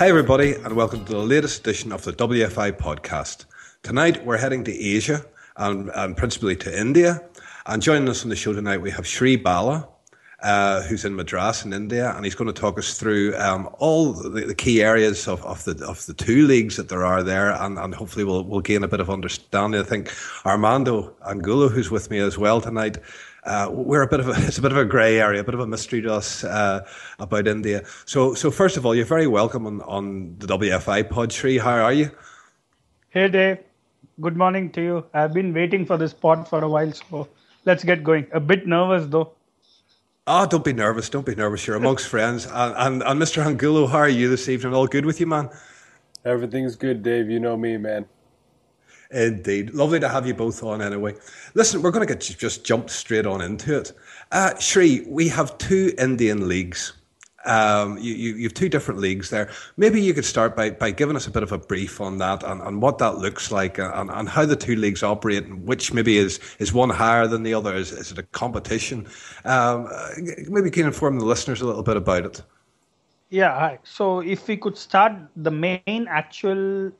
Hi, everybody, and welcome to the latest edition of the WFI podcast. Tonight, we're heading to Asia and, and principally to India. And joining us on the show tonight, we have Sri Bala, uh, who's in Madras in India, and he's going to talk us through um, all the, the, key areas of, of, the of the two leagues that there are there, and, and hopefully we'll we'll gain a bit of understanding. I think Armando Angulo, who's with me as well tonight, uh, we're a bit of a it's a bit of a grey area, a bit of a mystery to us uh, about India. So so first of all, you're very welcome on, on the WFI pod. Sri, how are you? Hey Dave, good morning to you. I've been waiting for this pod for a while, so let's get going. A bit nervous though. Ah, oh, don't be nervous. Don't be nervous. You're amongst friends. And, and, and Mr. Angulo, how are you this evening? All good with you, man? Everything's good, Dave. You know me, man. Indeed. Lovely to have you both on anyway. Listen, we're going to get just jump straight on into it. Uh, Sri, we have two Indian leagues. Um, you, you, you, have two different leagues there. Maybe you could start by, by giving us a bit of a brief on that and, and what that looks like and, and how the two leagues operate and which maybe is, is one higher than the other. Is, is it a competition? Um, maybe you can inform the listeners a little bit about it. Yeah. So if we could start the main actual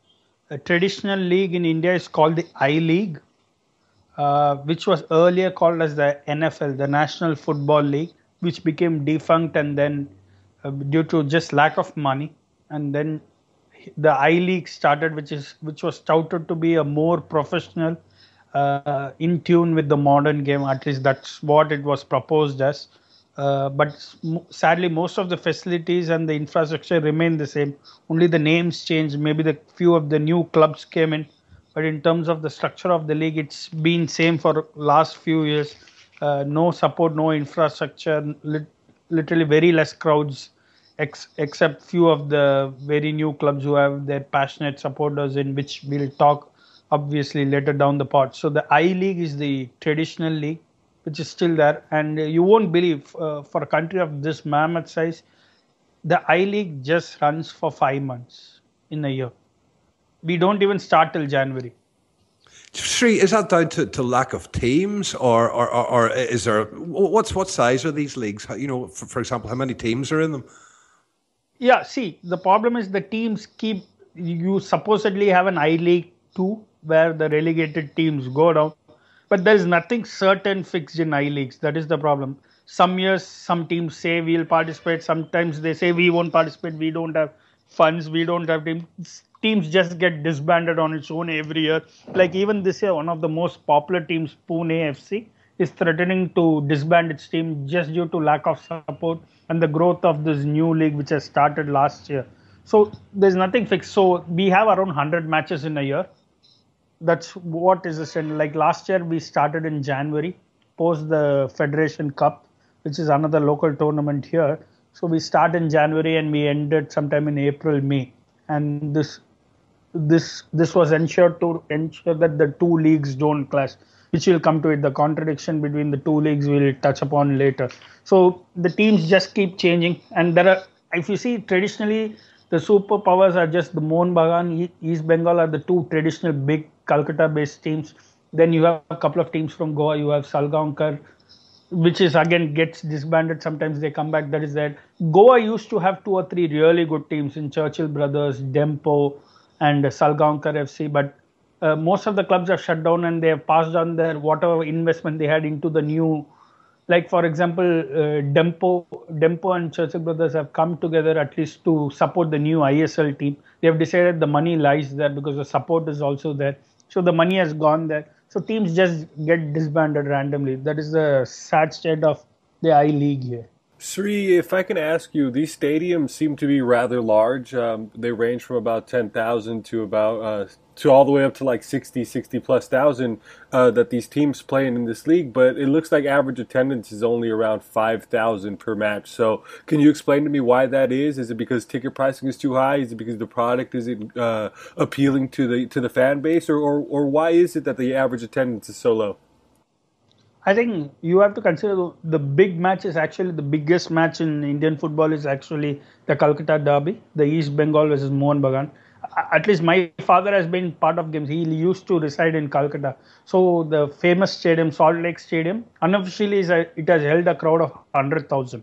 a traditional league in India is called the I League, uh, which was earlier called as the NFL, the National Football League, which became defunct and then uh, due to just lack of money, and then the I League started, which is which was touted to be a more professional, uh, in tune with the modern game. At least that's what it was proposed as. Uh, but sadly, most of the facilities and the infrastructure remain the same. Only the names changed. Maybe the few of the new clubs came in, but in terms of the structure of the league, it's been same for last few years. Uh, no support, no infrastructure, lit- literally very less crowds, ex- except few of the very new clubs who have their passionate supporters, in which we'll talk obviously later down the pot. So the I League is the traditional league which is still there. And you won't believe uh, for a country of this mammoth size, the I League just runs for five months in a year. We don't even start till January. Sri, is that down to, to lack of teams, or, or, or, or is there what's what size are these leagues? You know, for, for example, how many teams are in them? Yeah, see, the problem is the teams keep you supposedly have an I League two where the relegated teams go down but there is nothing certain fixed in I leagues. That is the problem. Some years, some teams say we'll participate. Sometimes they say we won't participate. We don't have funds. We don't have teams. Teams just get disbanded on its own every year. Like even this year, one of the most popular teams, Pune FC, is threatening to disband its team just due to lack of support and the growth of this new league which has started last year. So there's nothing fixed. So we have around 100 matches in a year that's what is the Like last year, we started in January, post the Federation Cup, which is another local tournament here. So we start in January and we ended sometime in April, May, and this this this was ensured to ensure that the two leagues don't clash. which will come to it. The contradiction between the two leagues we'll touch upon later. So the teams just keep changing, and there are, if you see traditionally, the superpowers are just the Mohun Bagan, East Bengal are the two traditional big Calcutta-based teams. Then you have a couple of teams from Goa. You have Salgaonkar, which is again gets disbanded. Sometimes they come back. That is that. Goa used to have two or three really good teams in Churchill Brothers, Dempo, and Salgaonkar FC. But uh, most of the clubs are shut down and they have passed on their whatever investment they had into the new like for example uh, dempo dempo and churchill brothers have come together at least to support the new isl team. They have decided the money lies there because the support is also there. So the money has gone there. So teams just get disbanded randomly. That is the sad state of the i league here. Sri, if I can ask you, these stadiums seem to be rather large. Um, they range from about 10,000 to about uh, to all the way up to like 60, 60 plus thousand uh, that these teams play in, this league. But it looks like average attendance is only around 5,000 per match. So can you explain to me why that is? Is it because ticket pricing is too high? Is it because the product isn't uh, appealing to the to the fan base, or, or or why is it that the average attendance is so low? I think you have to consider the big match is actually the biggest match in Indian football is actually the Calcutta Derby, the East Bengal versus Mohun Bagan. At least my father has been part of games. He used to reside in Calcutta. So the famous stadium, Salt Lake Stadium, unofficially is a, it has held a crowd of 100,000.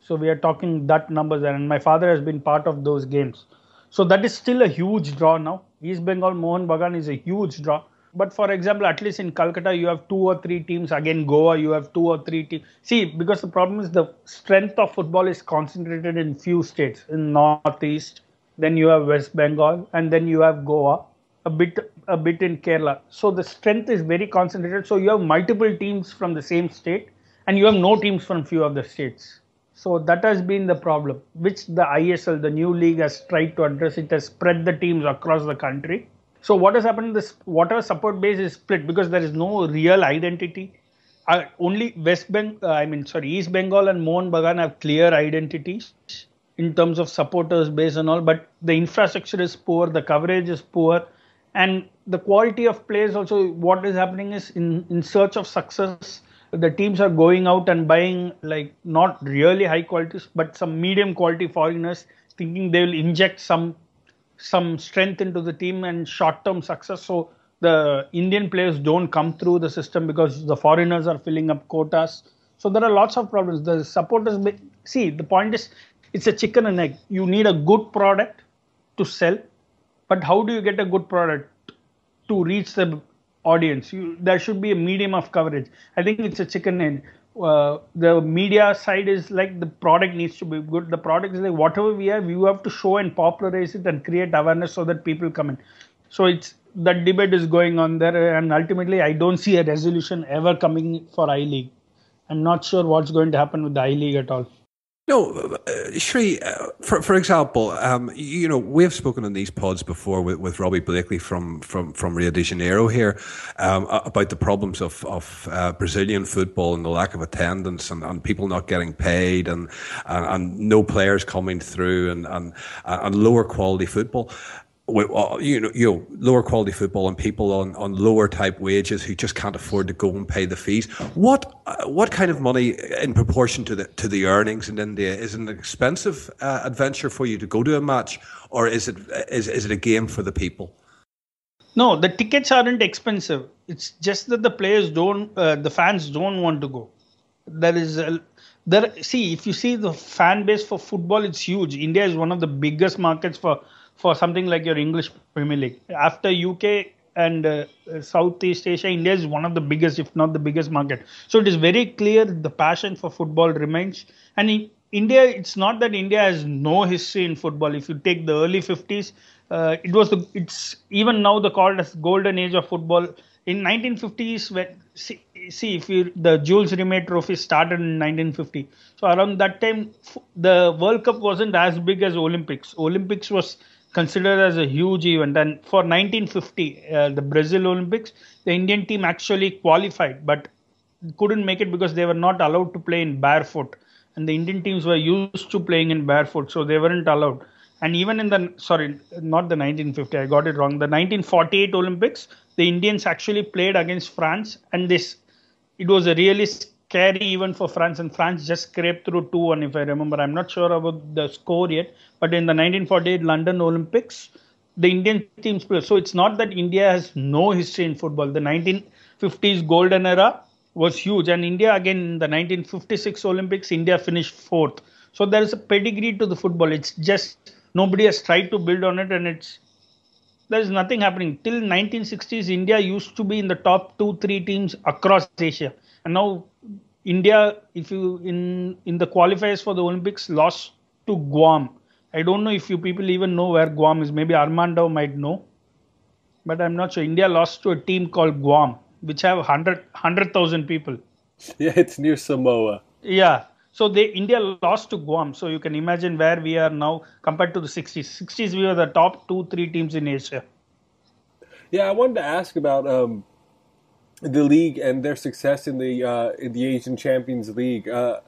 So we are talking that numbers there. And my father has been part of those games. So that is still a huge draw now. East Bengal Mohun Bagan is a huge draw but for example, at least in Calcutta, you have two or three teams. Again, Goa, you have two or three teams. See, because the problem is the strength of football is concentrated in few states. In Northeast, then you have West Bengal, and then you have Goa, a bit a bit in Kerala. So the strength is very concentrated. So you have multiple teams from the same state, and you have no teams from few of the states. So that has been the problem, which the ISL, the new league, has tried to address. It has spread the teams across the country so what has happened? This water support base is split because there is no real identity. Uh, only West Bengal, uh, I mean, sorry, East Bengal and Mohun Bagan have clear identities in terms of supporters base and all, but the infrastructure is poor, the coverage is poor, and the quality of players also. What is happening is in in search of success, the teams are going out and buying like not really high qualities, but some medium quality foreigners, thinking they will inject some some strength into the team and short term success. So the Indian players don't come through the system because the foreigners are filling up quotas. So there are lots of problems. The supporters see the point is it's a chicken and egg. You need a good product to sell, but how do you get a good product to reach the audience? You, there should be a medium of coverage. I think it's a chicken and uh, the media side is like the product needs to be good. The product is like whatever we have, you have to show and popularize it and create awareness so that people come in. So it's that debate is going on there, and ultimately, I don't see a resolution ever coming for I League. I'm not sure what's going to happen with the I League at all. No, uh, Sri, uh, for for example, um, you know, we have spoken on these pods before with, with Robbie Blakely from, from, from Rio de Janeiro here um, about the problems of, of uh, Brazilian football and the lack of attendance and, and people not getting paid and, and, and no players coming through and, and, and lower quality football you know, you know, lower quality football and people on, on lower type wages who just can't afford to go and pay the fees. What uh, what kind of money in proportion to the to the earnings in India is an expensive uh, adventure for you to go to a match, or is it is is it a game for the people? No, the tickets aren't expensive. It's just that the players don't, uh, the fans don't want to go. There is a, there. See, if you see the fan base for football, it's huge. India is one of the biggest markets for for something like your English Premier League. After UK and uh, Southeast Asia, India is one of the biggest, if not the biggest market. So it is very clear the passion for football remains. And in India, it's not that India has no history in football. If you take the early 50s, uh, it was the, it's even now the called as golden age of football. In 1950s, when see, see if you the Jules Rimet Trophy started in 1950, so around that time the World Cup wasn't as big as Olympics. Olympics was considered as a huge event. And for 1950, uh, the Brazil Olympics, the Indian team actually qualified, but couldn't make it because they were not allowed to play in barefoot. And the Indian teams were used to playing in barefoot, so they weren't allowed. And even in the sorry, not the 1950, I got it wrong. The 1948 Olympics, the Indians actually played against France, and this it was a really scary even for France, and France just scraped through 2 1, if I remember. I'm not sure about the score yet, but in the 1948 London Olympics, the Indian teams play. So it's not that India has no history in football. The 1950s golden era was huge, and India again in the 1956 Olympics, India finished fourth. So there is a pedigree to the football. It's just nobody has tried to build on it, and it's there is nothing happening till 1960s. India used to be in the top two, three teams across Asia, and now India, if you in in the qualifiers for the Olympics, lost to Guam. I don't know if you people even know where Guam is. Maybe Armando might know, but I'm not sure. India lost to a team called Guam, which have 100 100,000 people. Yeah, it's near Samoa. Yeah. So they India lost to Guam. So you can imagine where we are now compared to the 60s. 60s we were the top two three teams in Asia. Yeah, I wanted to ask about um, the league and their success in the uh, in the Asian Champions League. Uh,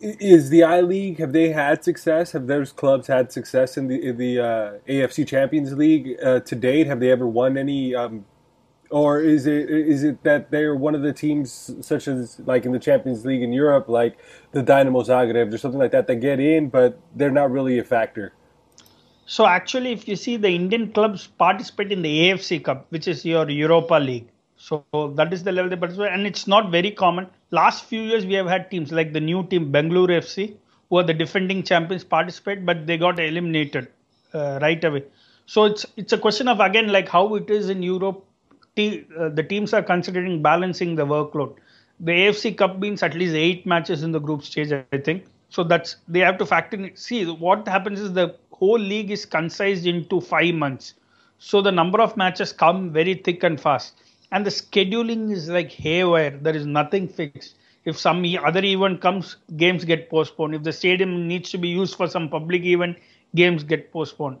is the I League have they had success? Have those clubs had success in the in the uh, AFC Champions League uh, to date? Have they ever won any? Um, or is it is it that they're one of the teams such as like in the Champions League in Europe, like the Dynamo Zagreb or something like that, that get in, but they're not really a factor? So actually, if you see the Indian clubs participate in the AFC Cup, which is your Europa League, so that is the level they participate, and it's not very common. Last few years, we have had teams like the new team Bangalore FC, who are the defending champions, participate, but they got eliminated uh, right away. So it's it's a question of again like how it is in Europe. Uh, the teams are considering balancing the workload. The AFC Cup means at least eight matches in the group stage, I think. So that's they have to factor in. See, what happens is the whole league is concised into five months. So the number of matches come very thick and fast and the scheduling is like haywire. There is nothing fixed. If some other event comes, games get postponed. If the stadium needs to be used for some public event, games get postponed.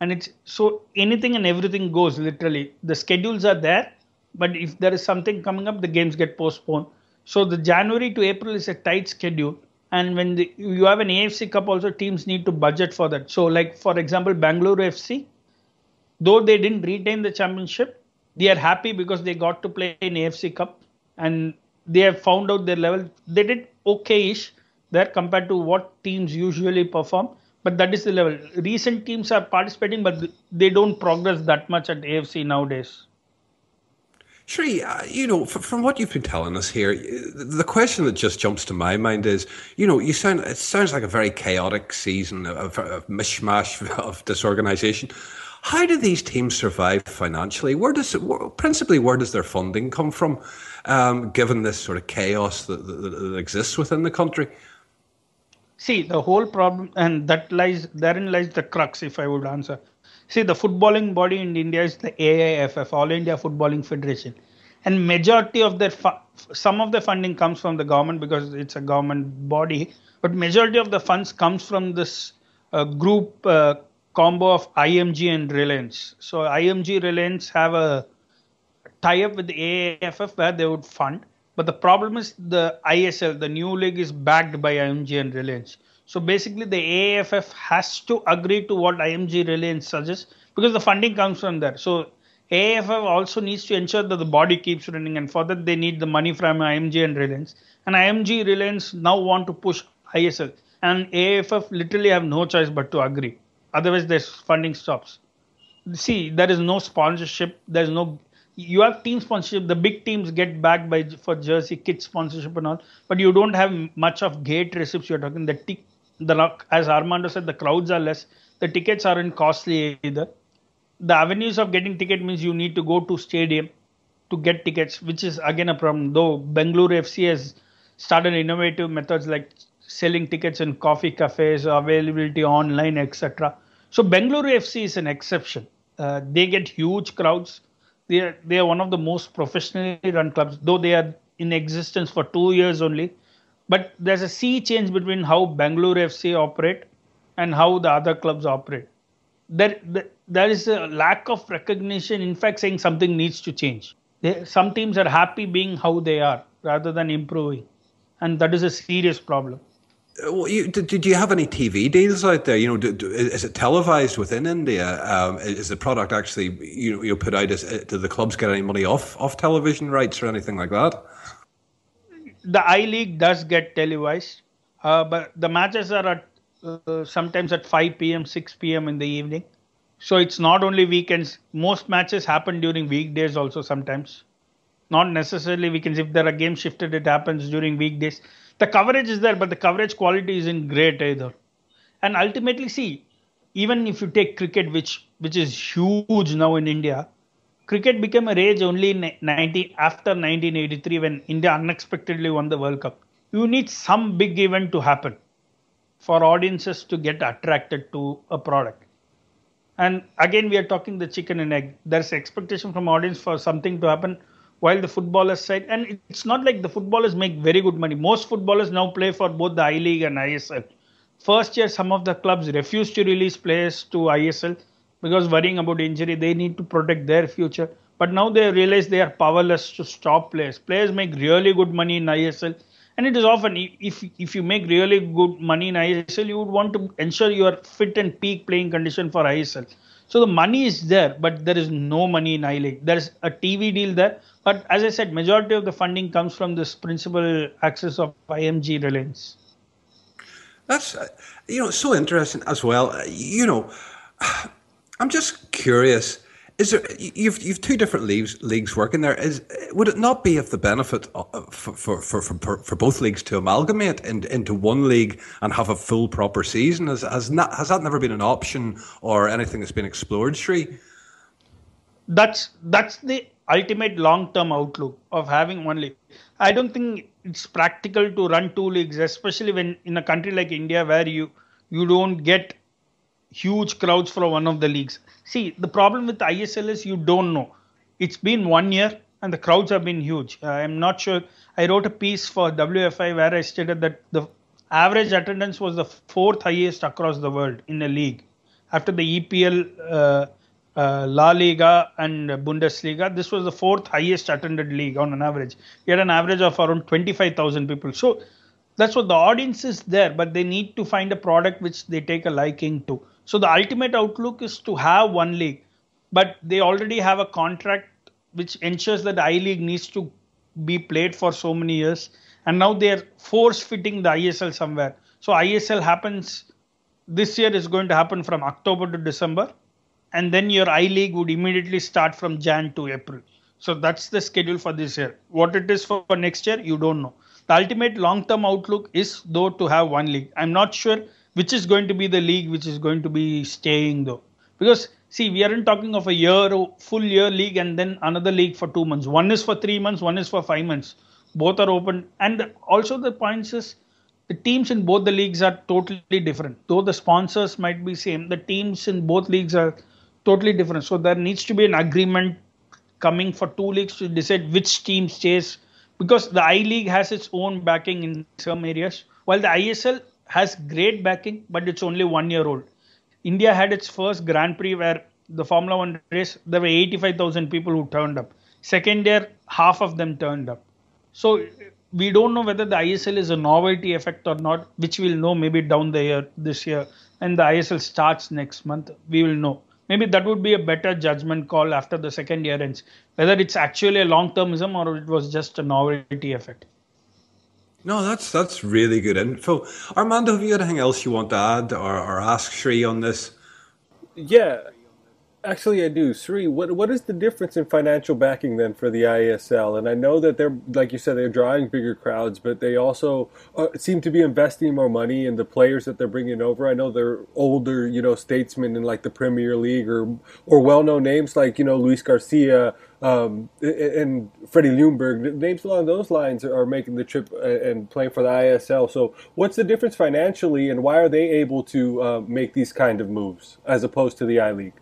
And it's so anything and everything goes literally. The schedules are there, but if there is something coming up, the games get postponed. So the January to April is a tight schedule. And when the, you have an AFC Cup, also teams need to budget for that. So, like for example, Bangalore FC, though they didn't retain the championship, they are happy because they got to play in AFC Cup and they have found out their level. They did okay-ish there compared to what teams usually perform, but that is the level. Recent teams are participating, but they don't progress that much at AFC nowadays. Sri, uh, you know, from what you've been telling us here, the question that just jumps to my mind is, you know, you sound it sounds like a very chaotic season, a, a mishmash of disorganization. How do these teams survive financially? Where does principally where does their funding come from, um, given this sort of chaos that, that, that, exists within the country? See, the whole problem, and that lies therein lies the crux. If I would answer, see, the footballing body in India is the AIFF, All India Footballing Federation, and majority of their fu- some of the funding comes from the government because it's a government body, but majority of the funds comes from this uh, group. Uh, combo of IMG and Reliance. So IMG Reliance have a tie-up with the AIFF where they would fund. But the problem is the ISL, the new league, is backed by IMG and Reliance. So basically, the AAFF has to agree to what IMG Reliance suggests because the funding comes from there. So AAFF also needs to ensure that the body keeps running, and for that they need the money from IMG and Reliance. And IMG Reliance now want to push ISL, and AAFF literally have no choice but to agree. Otherwise, this funding stops. See, there is no sponsorship. There's no. You have team sponsorship. The big teams get backed by for jersey, kit sponsorship, and all. But you don't have much of gate receipts. You're talking the t- the as Armando said, the crowds are less. The tickets aren't costly either. The avenues of getting ticket means you need to go to stadium to get tickets, which is again a problem. Though Bengaluru FC has started innovative methods like selling tickets in coffee cafes, availability online, etc. So Bengaluru FC is an exception. Uh, they get huge crowds. They are, they are one of the most professionally run clubs, though they are in existence for two years only. But there's a sea change between how Bengaluru FC operate and how the other clubs operate. There, there is a lack of recognition. In fact, saying something needs to change. Some teams are happy being how they are rather than improving, and that is a serious problem. Well, you, did, did you have any TV deals out there? You know, do, do, is it televised within India? Um, is the product actually you you put out? Is, uh, do the clubs get any money off off television rights or anything like that? The I League does get televised, uh, but the matches are at uh, sometimes at 5 p.m., 6 p.m. in the evening. So it's not only weekends. Most matches happen during weekdays also sometimes. Not necessarily weekends. If there are games shifted, it happens during weekdays the coverage is there, but the coverage quality isn't great either. And ultimately, see, even if you take cricket, which which is huge now in India, cricket became a rage only in 90 after 1983 when India unexpectedly won the World Cup. You need some big event to happen for audiences to get attracted to a product. And again, we are talking the chicken and egg. There's expectation from audience for something to happen while the footballers side and it's not like the footballers make very good money. Most footballers now play for both the i league and isl first year some of the clubs refuse to release players to isl because worrying about injury. They need to protect their future. But now they realize they are powerless to stop players. Players make really good money in isl and it is often if if you make really good money in isl you would want to ensure you are fit and peak playing condition for isl so the money is there, but there is no money in I League. There is a TV deal there, but as I said, majority of the funding comes from this principal access of IMG Reliance. That's uh, you know so interesting as well. Uh, you know, I'm just curious is there you've you've two different leagues leagues working there? Is uh, would it not be of the benefit uh, for for for, for, for both leagues to amalgamate in, into one league and have a full proper season? Has has not has that never been an option or anything that's been explored, Sri? That's that's the ultimate long term outlook of having one league. I don't think it's practical to run two leagues, especially when in a country like India where you you don't get huge crowds for one of the leagues. See, the problem with ISL is you don't know. It's been one year and the crowds have been huge. I'm not sure. I wrote a piece for WFI where I stated that the average attendance was the fourth highest across the world in a league. After the EPL, uh, uh, La Liga, and Bundesliga, this was the fourth highest attended league on an average. We had an average of around 25,000 people. So that's what the audience is there, but they need to find a product which they take a liking to. So the ultimate outlook is to have one league, but they already have a contract which ensures that I League needs to be played for so many years, and now they're force fitting the ISL somewhere. So ISL happens this year is going to happen from October to December, and then your I League would immediately start from Jan to April. So that's the schedule for this year. What it is for next year, you don't know. The ultimate long term outlook is though to have one league. I'm not sure which is going to be the league which is going to be staying though because see we aren't talking of a year full year league and then another league for two months one is for three months one is for five months both are open and also the points is the teams in both the leagues are totally different though the sponsors might be same the teams in both leagues are totally different so there needs to be an agreement coming for two leagues to decide which team stays because the i league has its own backing in some areas while the isl has great backing, but it's only one year old. India had its first Grand Prix where the Formula One race, there were 85,000 people who turned up. Second year, half of them turned up. So we don't know whether the ISL is a novelty effect or not, which we'll know maybe down the year this year. And the ISL starts next month, we will know. Maybe that would be a better judgment call after the second year ends, whether it's actually a long termism or it was just a novelty effect. No, that's that's really good info. Armando, have you anything else you want to add or, or ask Sri on this? Yeah, Actually, I do. Sri, what what is the difference in financial backing then for the ISL? And I know that they're, like you said, they're drawing bigger crowds, but they also uh, seem to be investing more money in the players that they're bringing over. I know they're older, you know, statesmen in like the Premier League or or well known names like you know Luis Garcia um, and Freddie Ljungberg. Names along those lines are making the trip uh, and playing for the ISL. So, what's the difference financially, and why are they able to uh, make these kind of moves as opposed to the I League?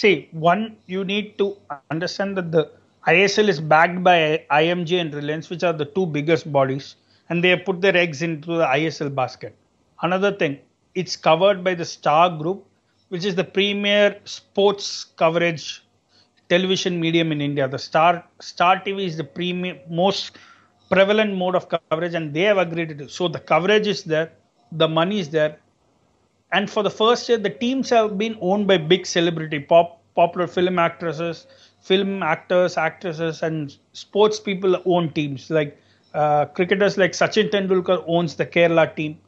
See, one, you need to understand that the ISL is backed by IMG and Reliance, which are the two biggest bodies, and they have put their eggs into the ISL basket. Another thing, it's covered by the Star Group, which is the premier sports coverage television medium in India. The Star Star TV is the premier, most prevalent mode of coverage, and they have agreed to. So the coverage is there, the money is there, and for the first year, the teams have been owned by big celebrity, pop, popular film actresses, film actors, actresses, and sports people own teams. Like uh, cricketers like Sachin Tendulkar owns the Kerala team.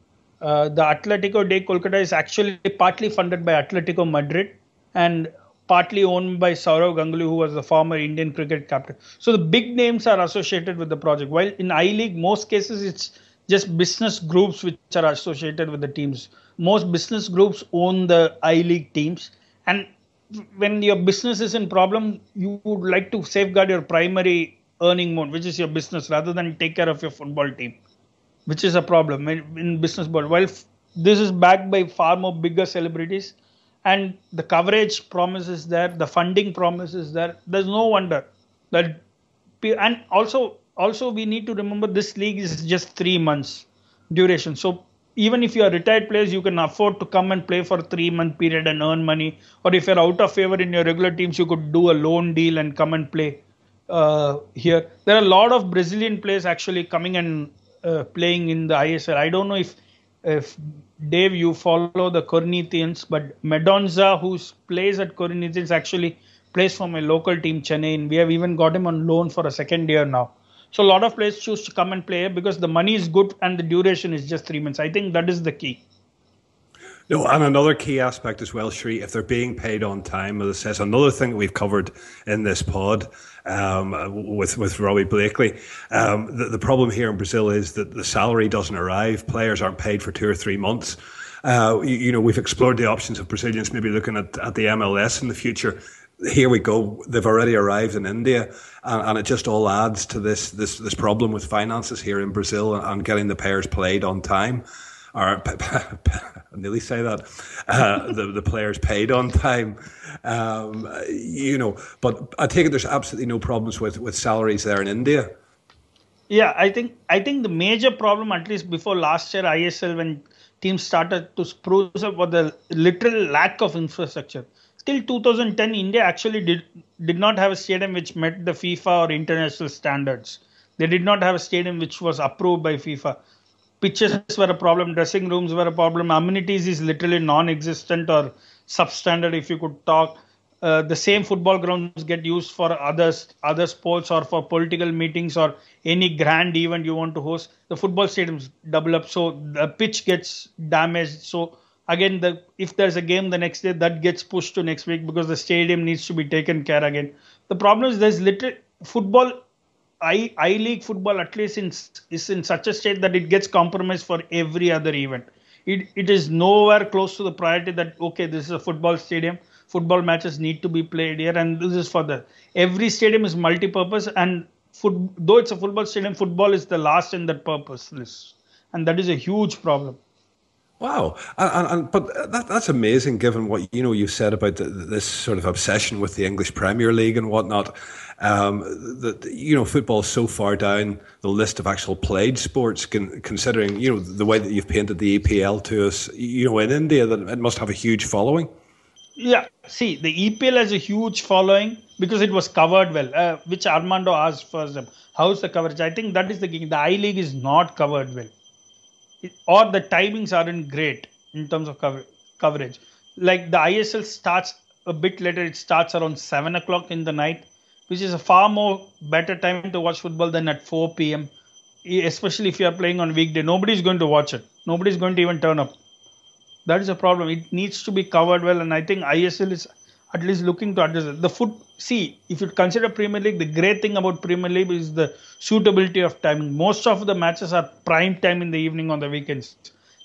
Uh, the Atletico de Kolkata is actually partly funded by Atletico Madrid and partly owned by Sourav Ganguly, who was the former Indian cricket captain. So the big names are associated with the project. While in I League, most cases it's just business groups which are associated with the teams. Most business groups own the I League teams, and when your business is in problem, you would like to safeguard your primary earning mode, which is your business, rather than take care of your football team which is a problem in, in business world. Well, this is backed by far more bigger celebrities, and the coverage promises there, the funding promises there. There's no wonder that, and also also we need to remember this league is just three months duration. So even if you are retired players, you can afford to come and play for three month period and earn money. Or if you're out of favor in your regular teams, you could do a loan deal and come and play uh, here. There are a lot of Brazilian players actually coming and uh, playing in the ISL. I don't know if if Dave you follow the Corinthians, but Mendoza, who plays at Corinthians, actually plays for my local team Chennai, we have even got him on loan for a second year now. So a lot of players choose to come and play because the money is good and the duration is just three months. I think that is the key. No, and another key aspect as well, Sri, if they're being paid on time, as I says, another thing that we've covered in this pod um, with with Robbie Blakely. Um, the, the, problem here in Brazil is that the salary doesn't arrive. Players aren't paid for two or three months. Uh, you, you, know, we've explored the options of Brazilians maybe looking at, at the MLS in the future. Here we go. They've already arrived in India, and, and it just all adds to this this this problem with finances here in Brazil and, and getting the players played on time or I nearly say that uh, the the players paid on time. Um, you know, but I take it there's absolutely no problems with with salaries there in India. Yeah, I think I think the major problem, at least before last year ISL, when teams started to spruce up, was the literal lack of infrastructure. Till 2010, India actually did did not have a stadium which met the FIFA or international standards. They did not have a stadium which was approved by FIFA pitches were a problem, dressing rooms were a problem, amenities is literally non-existent or substandard if you could talk. Uh, the same football grounds get used for others, other sports or for political meetings or any grand event you want to host. The football stadiums double up, so the pitch gets damaged. So again, the if there's a game the next day, that gets pushed to next week because the stadium needs to be taken care again. The problem is there's little football I I League football at least in, is in such a state that it gets compromised for every other event. It it is nowhere close to the priority that okay this is a football stadium. Football matches need to be played here, and this is for the every stadium is multi-purpose and foot, though it's a football stadium, football is the last in that purpose list, and that is a huge problem. Wow, and, and, but that, that's amazing, given what you know you said about the, this sort of obsession with the English Premier League and whatnot. Um, that you know, football is so far down the list of actual played sports, con- considering you know the way that you've painted the EPL to us. You know, in India, that it must have a huge following. Yeah, see, the EPL has a huge following because it was covered well. Uh, which Armando asked first, how's the coverage? I think that is the thing. The I League is not covered well or the timings aren't great in terms of cover, coverage. Like the ISL starts a bit later, it starts around 7 o'clock in the night, which is a far more better time to watch football than at 4 p.m. Especially if you are playing on weekday, nobody's going to watch it. Nobody's going to even turn up. That is a problem. It needs to be covered well, and I think ISL is at least looking to address it. The foot, see, if you consider Premier League, the great thing about Premier League is the suitability of timing. Most of the matches are prime time in the evening on the weekends.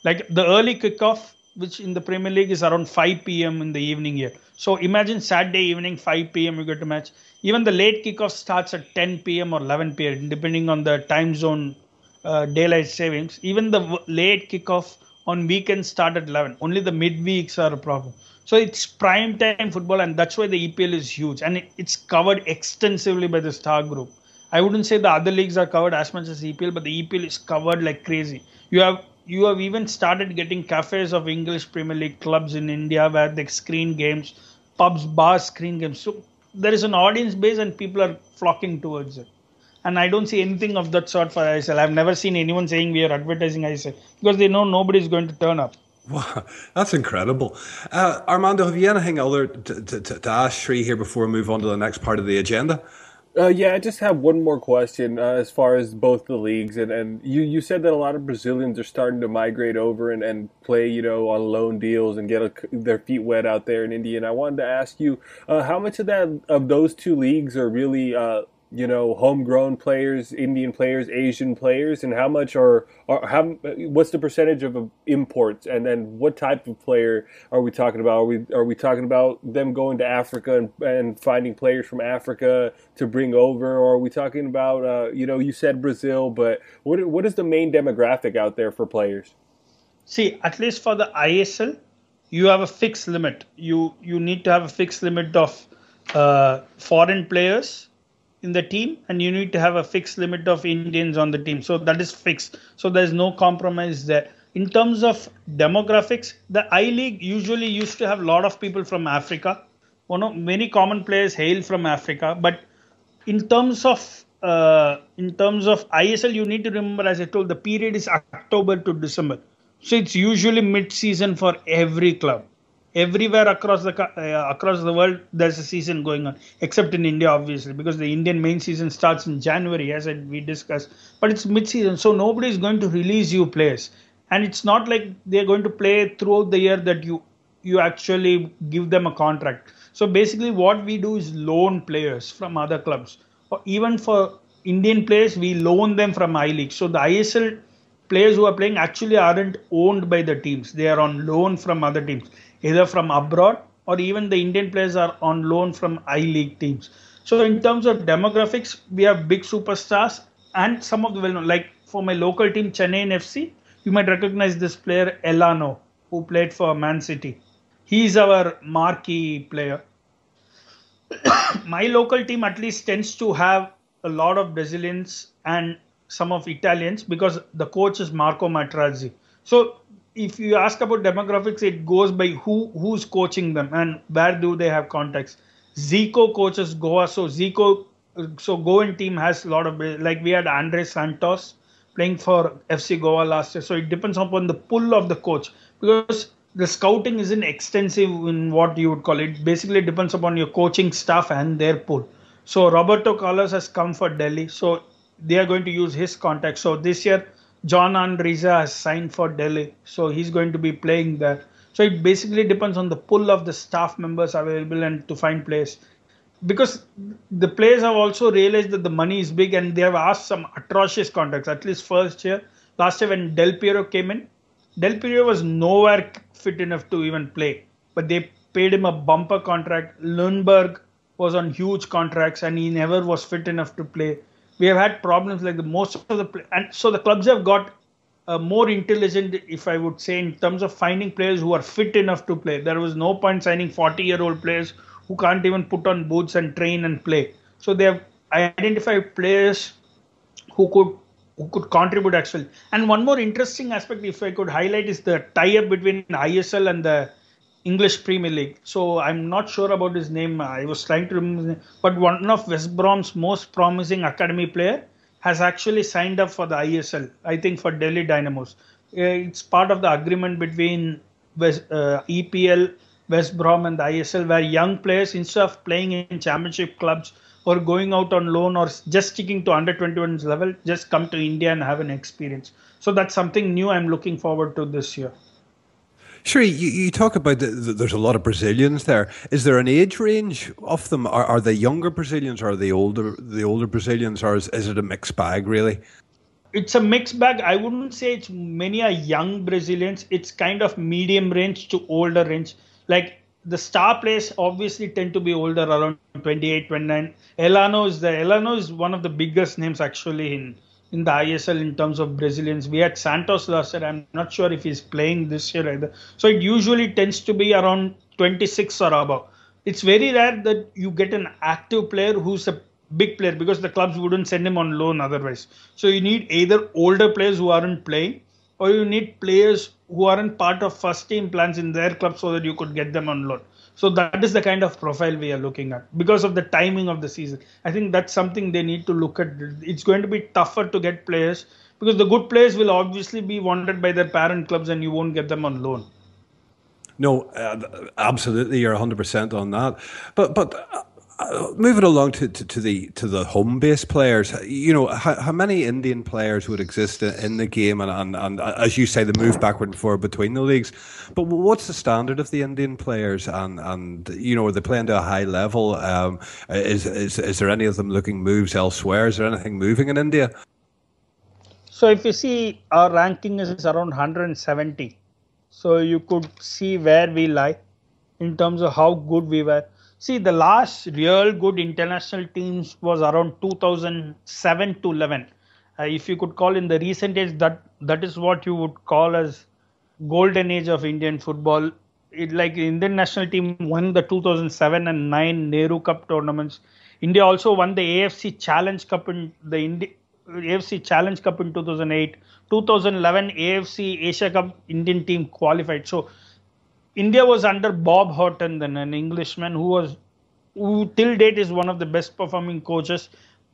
Like the early kickoff, which in the Premier League is around 5 p.m. in the evening here. So imagine Saturday evening, 5 p.m. you get a match. Even the late kickoff starts at 10 p.m. or 11 p.m. depending on the time zone, uh, daylight savings. Even the late kickoff on weekends start at 11. Only the midweeks are a problem. So it's prime time football, and that's why the EPL is huge, and it's covered extensively by the Star Group. I wouldn't say the other leagues are covered as much as EPL, but the EPL is covered like crazy. You have you have even started getting cafes of English Premier League clubs in India where they screen games, pubs, bars screen games. So there is an audience base, and people are flocking towards it. And I don't see anything of that sort for ISL. I've never seen anyone saying we are advertising ISL because they know nobody is going to turn up. Wow, that's incredible. Uh, Armando, have you anything other to, to, to, ask Sri here before we move on to the next part of the agenda? Uh, yeah, I just have one more question uh, as far as both the leagues, and, and you, you said that a lot of Brazilians are starting to migrate over and, and play, you know, on loan deals and get a, their feet wet out there in India. And I wanted to ask you, uh, how much of that of those two leagues are really uh, you know, homegrown players, Indian players, Asian players, and how much are, are how what's the percentage of imports, and then what type of player are we talking about? Are we are we talking about them going to Africa and, and finding players from Africa to bring over, or are we talking about uh, you know you said Brazil, but what what is the main demographic out there for players? See, at least for the ISL, you have a fixed limit. You you need to have a fixed limit of uh, foreign players in the team and you need to have a fixed limit of Indians on the team. So that is fixed. So there's no compromise there. In terms of demographics, the I League usually used to have a lot of people from Africa. You know, many common players hail from Africa, but in terms of uh, in terms of ISL, you need to remember, as I told, the period is October to December. So it's usually mid-season for every club everywhere across the uh, across the world there's a season going on except in india obviously because the indian main season starts in january as we discussed. But it's mid season so nobody is going to release you players. And it's not like they're going to play throughout the year that you you actually give them a contract. So basically what we do is loan players from other clubs. Or even for indian players we loan them from i league. So the isl players who are playing actually aren't owned by the teams. They are on loan from other teams either from abroad or even the Indian players are on loan from I League teams. So in terms of demographics, we have big superstars and some of the well-known. Like for my local team, Chennai FC, you might recognize this player Elano, who played for Man City. He's our marquee player. my local team at least tends to have a lot of Brazilians and some of Italians because the coach is Marco Materazzi. So if you ask about demographics, it goes by who who's coaching them and where do they have contacts. Zico coaches Goa, so Zico, so Goan team has a lot of like we had Andre Santos playing for FC Goa last year. So it depends upon the pull of the coach because the scouting isn't extensive in what you would call it. Basically, it depends upon your coaching staff and their pull. So Roberto Carlos has come for Delhi, so they are going to use his contacts. So this year John Riise has signed for Delhi, so he's going to be playing there. So it basically depends on the pull of the staff members available and to find players. Because the players have also realized that the money is big and they have asked some atrocious contracts. At least first year, last year when Del Piero came in, Del Piero was nowhere fit enough to even play. But they paid him a bumper contract. Ljungberg was on huge contracts and he never was fit enough to play we have had problems like the most of the and so the clubs have got uh, more intelligent, if I would say, in terms of finding players who are fit enough to play. There was no point signing 40 year old players who can't even put on boots and train and play. So they have identified players who could who could contribute actually. And one more interesting aspect, if I could highlight, is the tie-up between ISL and the English Premier League. So I'm not sure about his name. I was trying to remember, but one of West Brom's most promising academy player has actually signed up for the ISL. I think for Delhi Dynamos. Uh, it's part of the agreement between West, uh, EPL, West Brom, and the ISL, where young players, instead of playing in championship clubs or going out on loan or just sticking to under 21s level, just come to India and have an experience. So that's something new I'm looking forward to this year. Sure, you, you talk about the, the, there's a lot of Brazilians there. Is there an age range of them? Are, are they younger Brazilians or are they older the older Brazilians or is, is it a mixed bag really? It's a mixed bag. I wouldn't say it's many are young Brazilians. It's kind of medium range to older range. Like the star players obviously tend to be older around 28 29 elano is the elano is one of the biggest names actually in in the ISL in terms of Brazilians. We had Santos last year. I'm not sure if he's playing this year either. So it usually tends to be around 26 or above. It's very rare that you get an active player who's a big player because the clubs wouldn't send him on loan otherwise. So you need either older players who aren't playing or you need players who aren't part of first team plans in their club so that you could get them on loan. So that is the kind of profile we are looking at because of the timing of the season. I think that's something they need to look at. It's going to be tougher to get players because the good players will obviously be wanted by their parent clubs and you won't get them on loan. No, uh, absolutely, you're 100% on that. But but uh, moving along to, to, to, the to the home base players, you know, how, how many Indian players would exist in the game, and, and, and as you say, the move backward and forward between the leagues. But what's the standard of the Indian players, and and you know, are they playing to a high level? Um, is is is there any of them looking moves elsewhere? Is there anything moving in India? So if you see, our ranking is around 170. So you could see where we lie in terms of how good we were See, the last real good international teams was around 2007 to 11. Uh, if you could call in the recent age, that that is what you would call as golden age of Indian football. It, like Indian national team won the 2007 and 9 Nehru Cup tournaments. India also won the AFC Challenge Cup in the Indi- AFC Challenge Cup in 2008. 2011 AFC Asia Cup Indian team qualified. So India was under Bob Houghton, then an Englishman who was, who till date is one of the best performing coaches.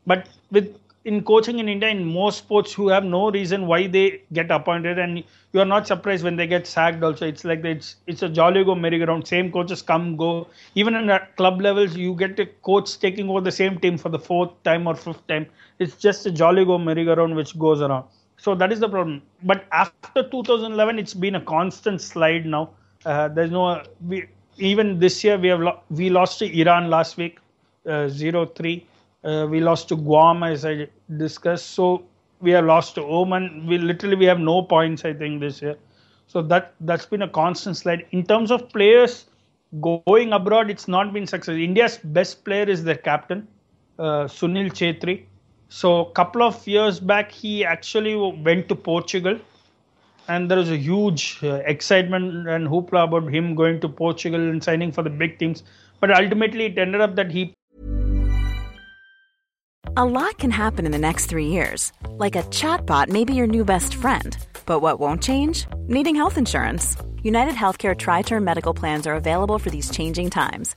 But with in coaching in India, in most sports, you have no reason why they get appointed, and you are not surprised when they get sacked. Also, it's like it's it's a jolly go merry-go-round. Same coaches come go. Even in club levels, you get a coach taking over the same team for the fourth time or fifth time. It's just a jolly go merry-go-round which goes around. So that is the problem. But after 2011, it's been a constant slide now. Uh, there's no we, even this year we have lo- we lost to Iran last week, uh, three. Uh, we lost to Guam as I discussed. So we have lost to Oman. We literally we have no points I think this year. So that that's been a constant slide in terms of players going abroad. It's not been success. India's best player is their captain, uh, Sunil Chhetri. So a couple of years back, he actually went to Portugal and there was a huge uh, excitement and hoopla about him going to Portugal and signing for the big teams. But ultimately, it ended up that he. A lot can happen in the next three years. Like a chatbot may be your new best friend. But what won't change? Needing health insurance. United Healthcare Tri Term Medical Plans are available for these changing times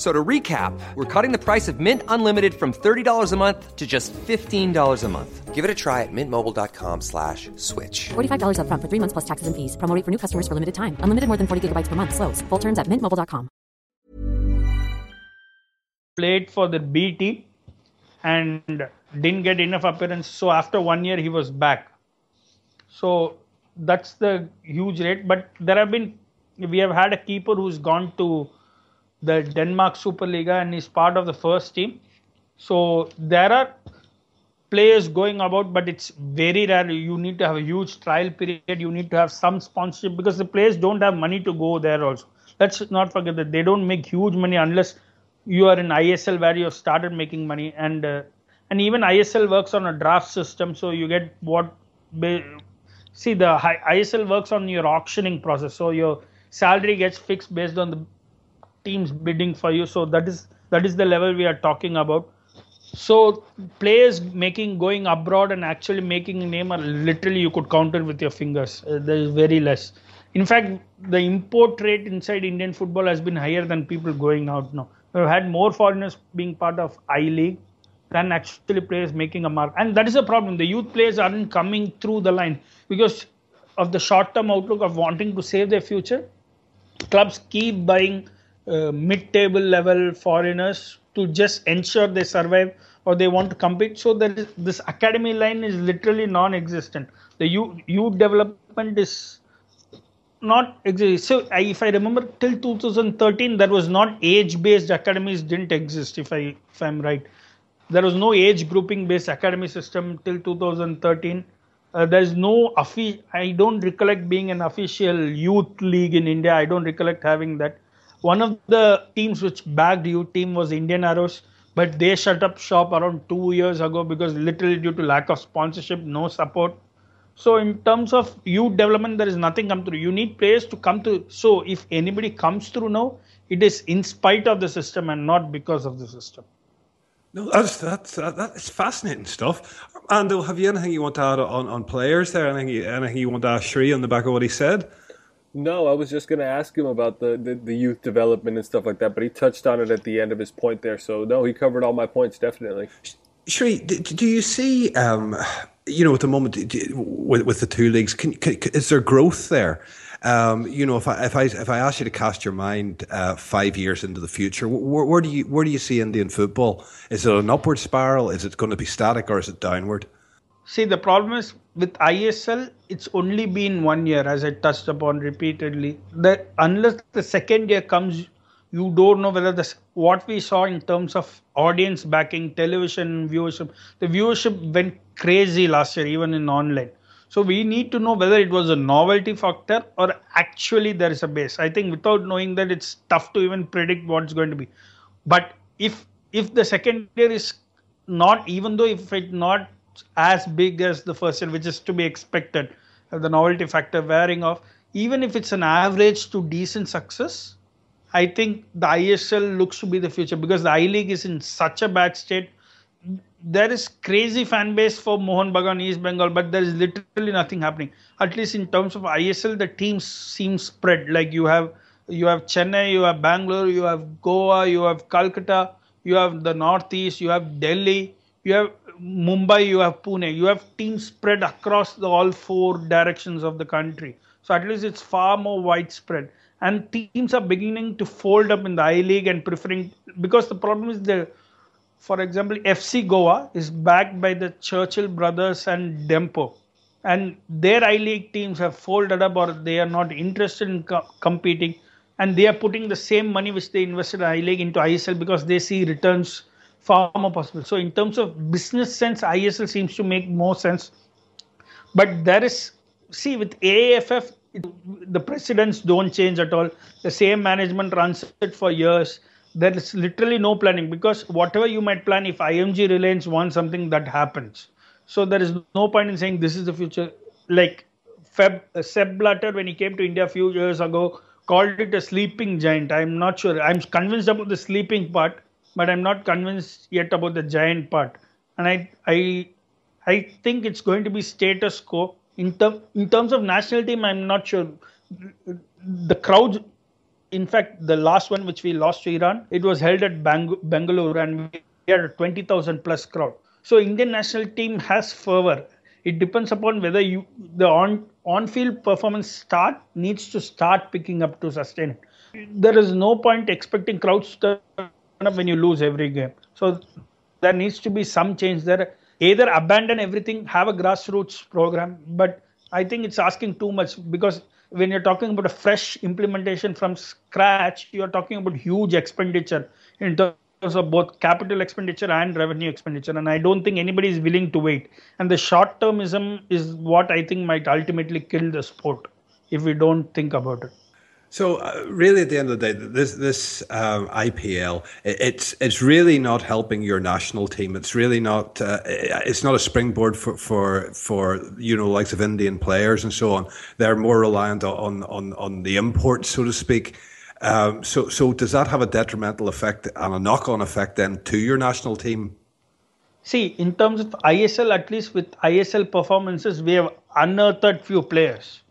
So to recap, we're cutting the price of Mint Unlimited from $30 a month to just $15 a month. Give it a try at mintmobile.com slash switch. $45 up front for three months plus taxes and fees. Promoting for new customers for limited time. Unlimited more than 40 gigabytes per month. Slows. Full terms at mintmobile.com. Played for the B team and didn't get enough appearance. So after one year, he was back. So that's the huge rate. But there have been, we have had a keeper who's gone to the Denmark Superliga and is part of the first team. So there are players going about, but it's very rare. You need to have a huge trial period. You need to have some sponsorship because the players don't have money to go there also. Let's not forget that they don't make huge money unless you are in ISL where you have started making money and uh, and even ISL works on a draft system, so you get what. See, the ISL works on your auctioning process, so your salary gets fixed based on the teams bidding for you. So that is that is the level we are talking about. So players making going abroad and actually making a name are literally you could count it with your fingers. Uh, there is very less. In fact, the import rate inside Indian football has been higher than people going out now. We've had more foreigners being part of I League than actually players making a mark, and that is a problem. The youth players aren't coming through the line because of the short term outlook of wanting to save their future, clubs keep buying uh, mid table level foreigners to just ensure they survive or they want to compete. So there is, this academy line is literally non existent. The youth, development is not exist. So I, if I remember till 2013, there was not age-based academies didn't exist. If I if I'm right, there was no age grouping based academy system till 2013. Uh, there is no offi- I don't recollect being an official youth league in India. I don't recollect having that. One of the teams which bagged youth team was Indian Arrows, but they shut up shop around two years ago because literally due to lack of sponsorship, no support so in terms of youth development, there is nothing come through. You need players to come to. So if anybody comes through now, it is in spite of the system and not because of the system. No, that's that's that's fascinating stuff. Ando, have you anything you want to add on, on players there? Anything you, anything you want to ask Sri on the back of what he said? No, I was just going to ask him about the, the, the, youth development and stuff like that, but he touched on it at the end of his point there. So, no, he covered all my points, definitely. Sri, do you see um, you know, at the moment with, with the two leagues, can, can, is there growth there? Um, you know, if I if I if I ask you to cast your mind uh, five years into the future, where, where, do you where do you see Indian football? Is it an upward spiral? Is it going to be static or is it downward? See, the problem is with ISL, it's only been one year, as I touched upon repeatedly. That unless the second year comes, you don't know whether this what we saw in terms of audience backing, television viewership. The viewership went crazy last year, even in online. So we need to know whether it was a novelty factor or actually there is a base. I think without knowing that, it's tough to even predict what's going to be. But if if the second year is not, even though if it not as big as the first year, which is to be expected, the novelty factor wearing off, even if it's an average to decent success, I think the ISL looks to be the future because the I League is in such a bad state. There is crazy fan base for Mohun Bagan East Bengal, but there is literally nothing happening. At least in terms of ISL, the teams seem spread. Like you have you have Chennai, you have Bangalore, you have Goa, you have Calcutta, you have the Northeast, you have Delhi, you have Mumbai, you have Pune. You have teams spread across the, all four directions of the country. So at least it's far more widespread and teams are beginning to fold up in the I League and preferring because the problem is the for example FC Goa is backed by the Churchill brothers and Dempo and their I League teams have folded up or they are not interested in co- competing and they are putting the same money which they invested in I League into ISL because they see returns far more possible. So in terms of business sense, ISL seems to make more sense. But there is see with AIFF the presidents don't change at all. The same management runs it for years. There is literally no planning because whatever you might plan, if IMG Reliance wants something, that happens. So there is no point in saying this is the future. Like Feb, uh, Sepp Blatter, when he came to India a few years ago, called it a sleeping giant. I'm not sure. I'm convinced about the sleeping part, but I'm not convinced yet about the giant part. And I, I, I think it's going to be status quo in, term, in terms of national team, I'm not sure. The crowds, in fact, the last one which we lost to Iran, it was held at Bang- Bangalore and we had a 20,000 plus crowd. So Indian national team has fervor. It depends upon whether you the on on field performance start needs to start picking up to sustain. There is no point expecting crowds to up when you lose every game. So there needs to be some change there either abandon everything, have a grassroots program, but I think it's asking too much because when you're talking about a fresh implementation from scratch, you're talking about huge expenditure in terms of both capital expenditure and revenue expenditure. And I don't think anybody is willing to wait. And the short termism is what I think might ultimately kill the sport if we don't think about it. So uh, really, at the end of the day, this this um, IPL it, it's it's really not helping your national team. It's really not uh, it's not a springboard for, for for you know likes of Indian players and so on. They're more reliant on on on the imports, so to speak. Um, so so does that have a detrimental effect and a knock on effect then to your national team? See, in terms of ISL, at least with ISL performances, we have unearthed few players.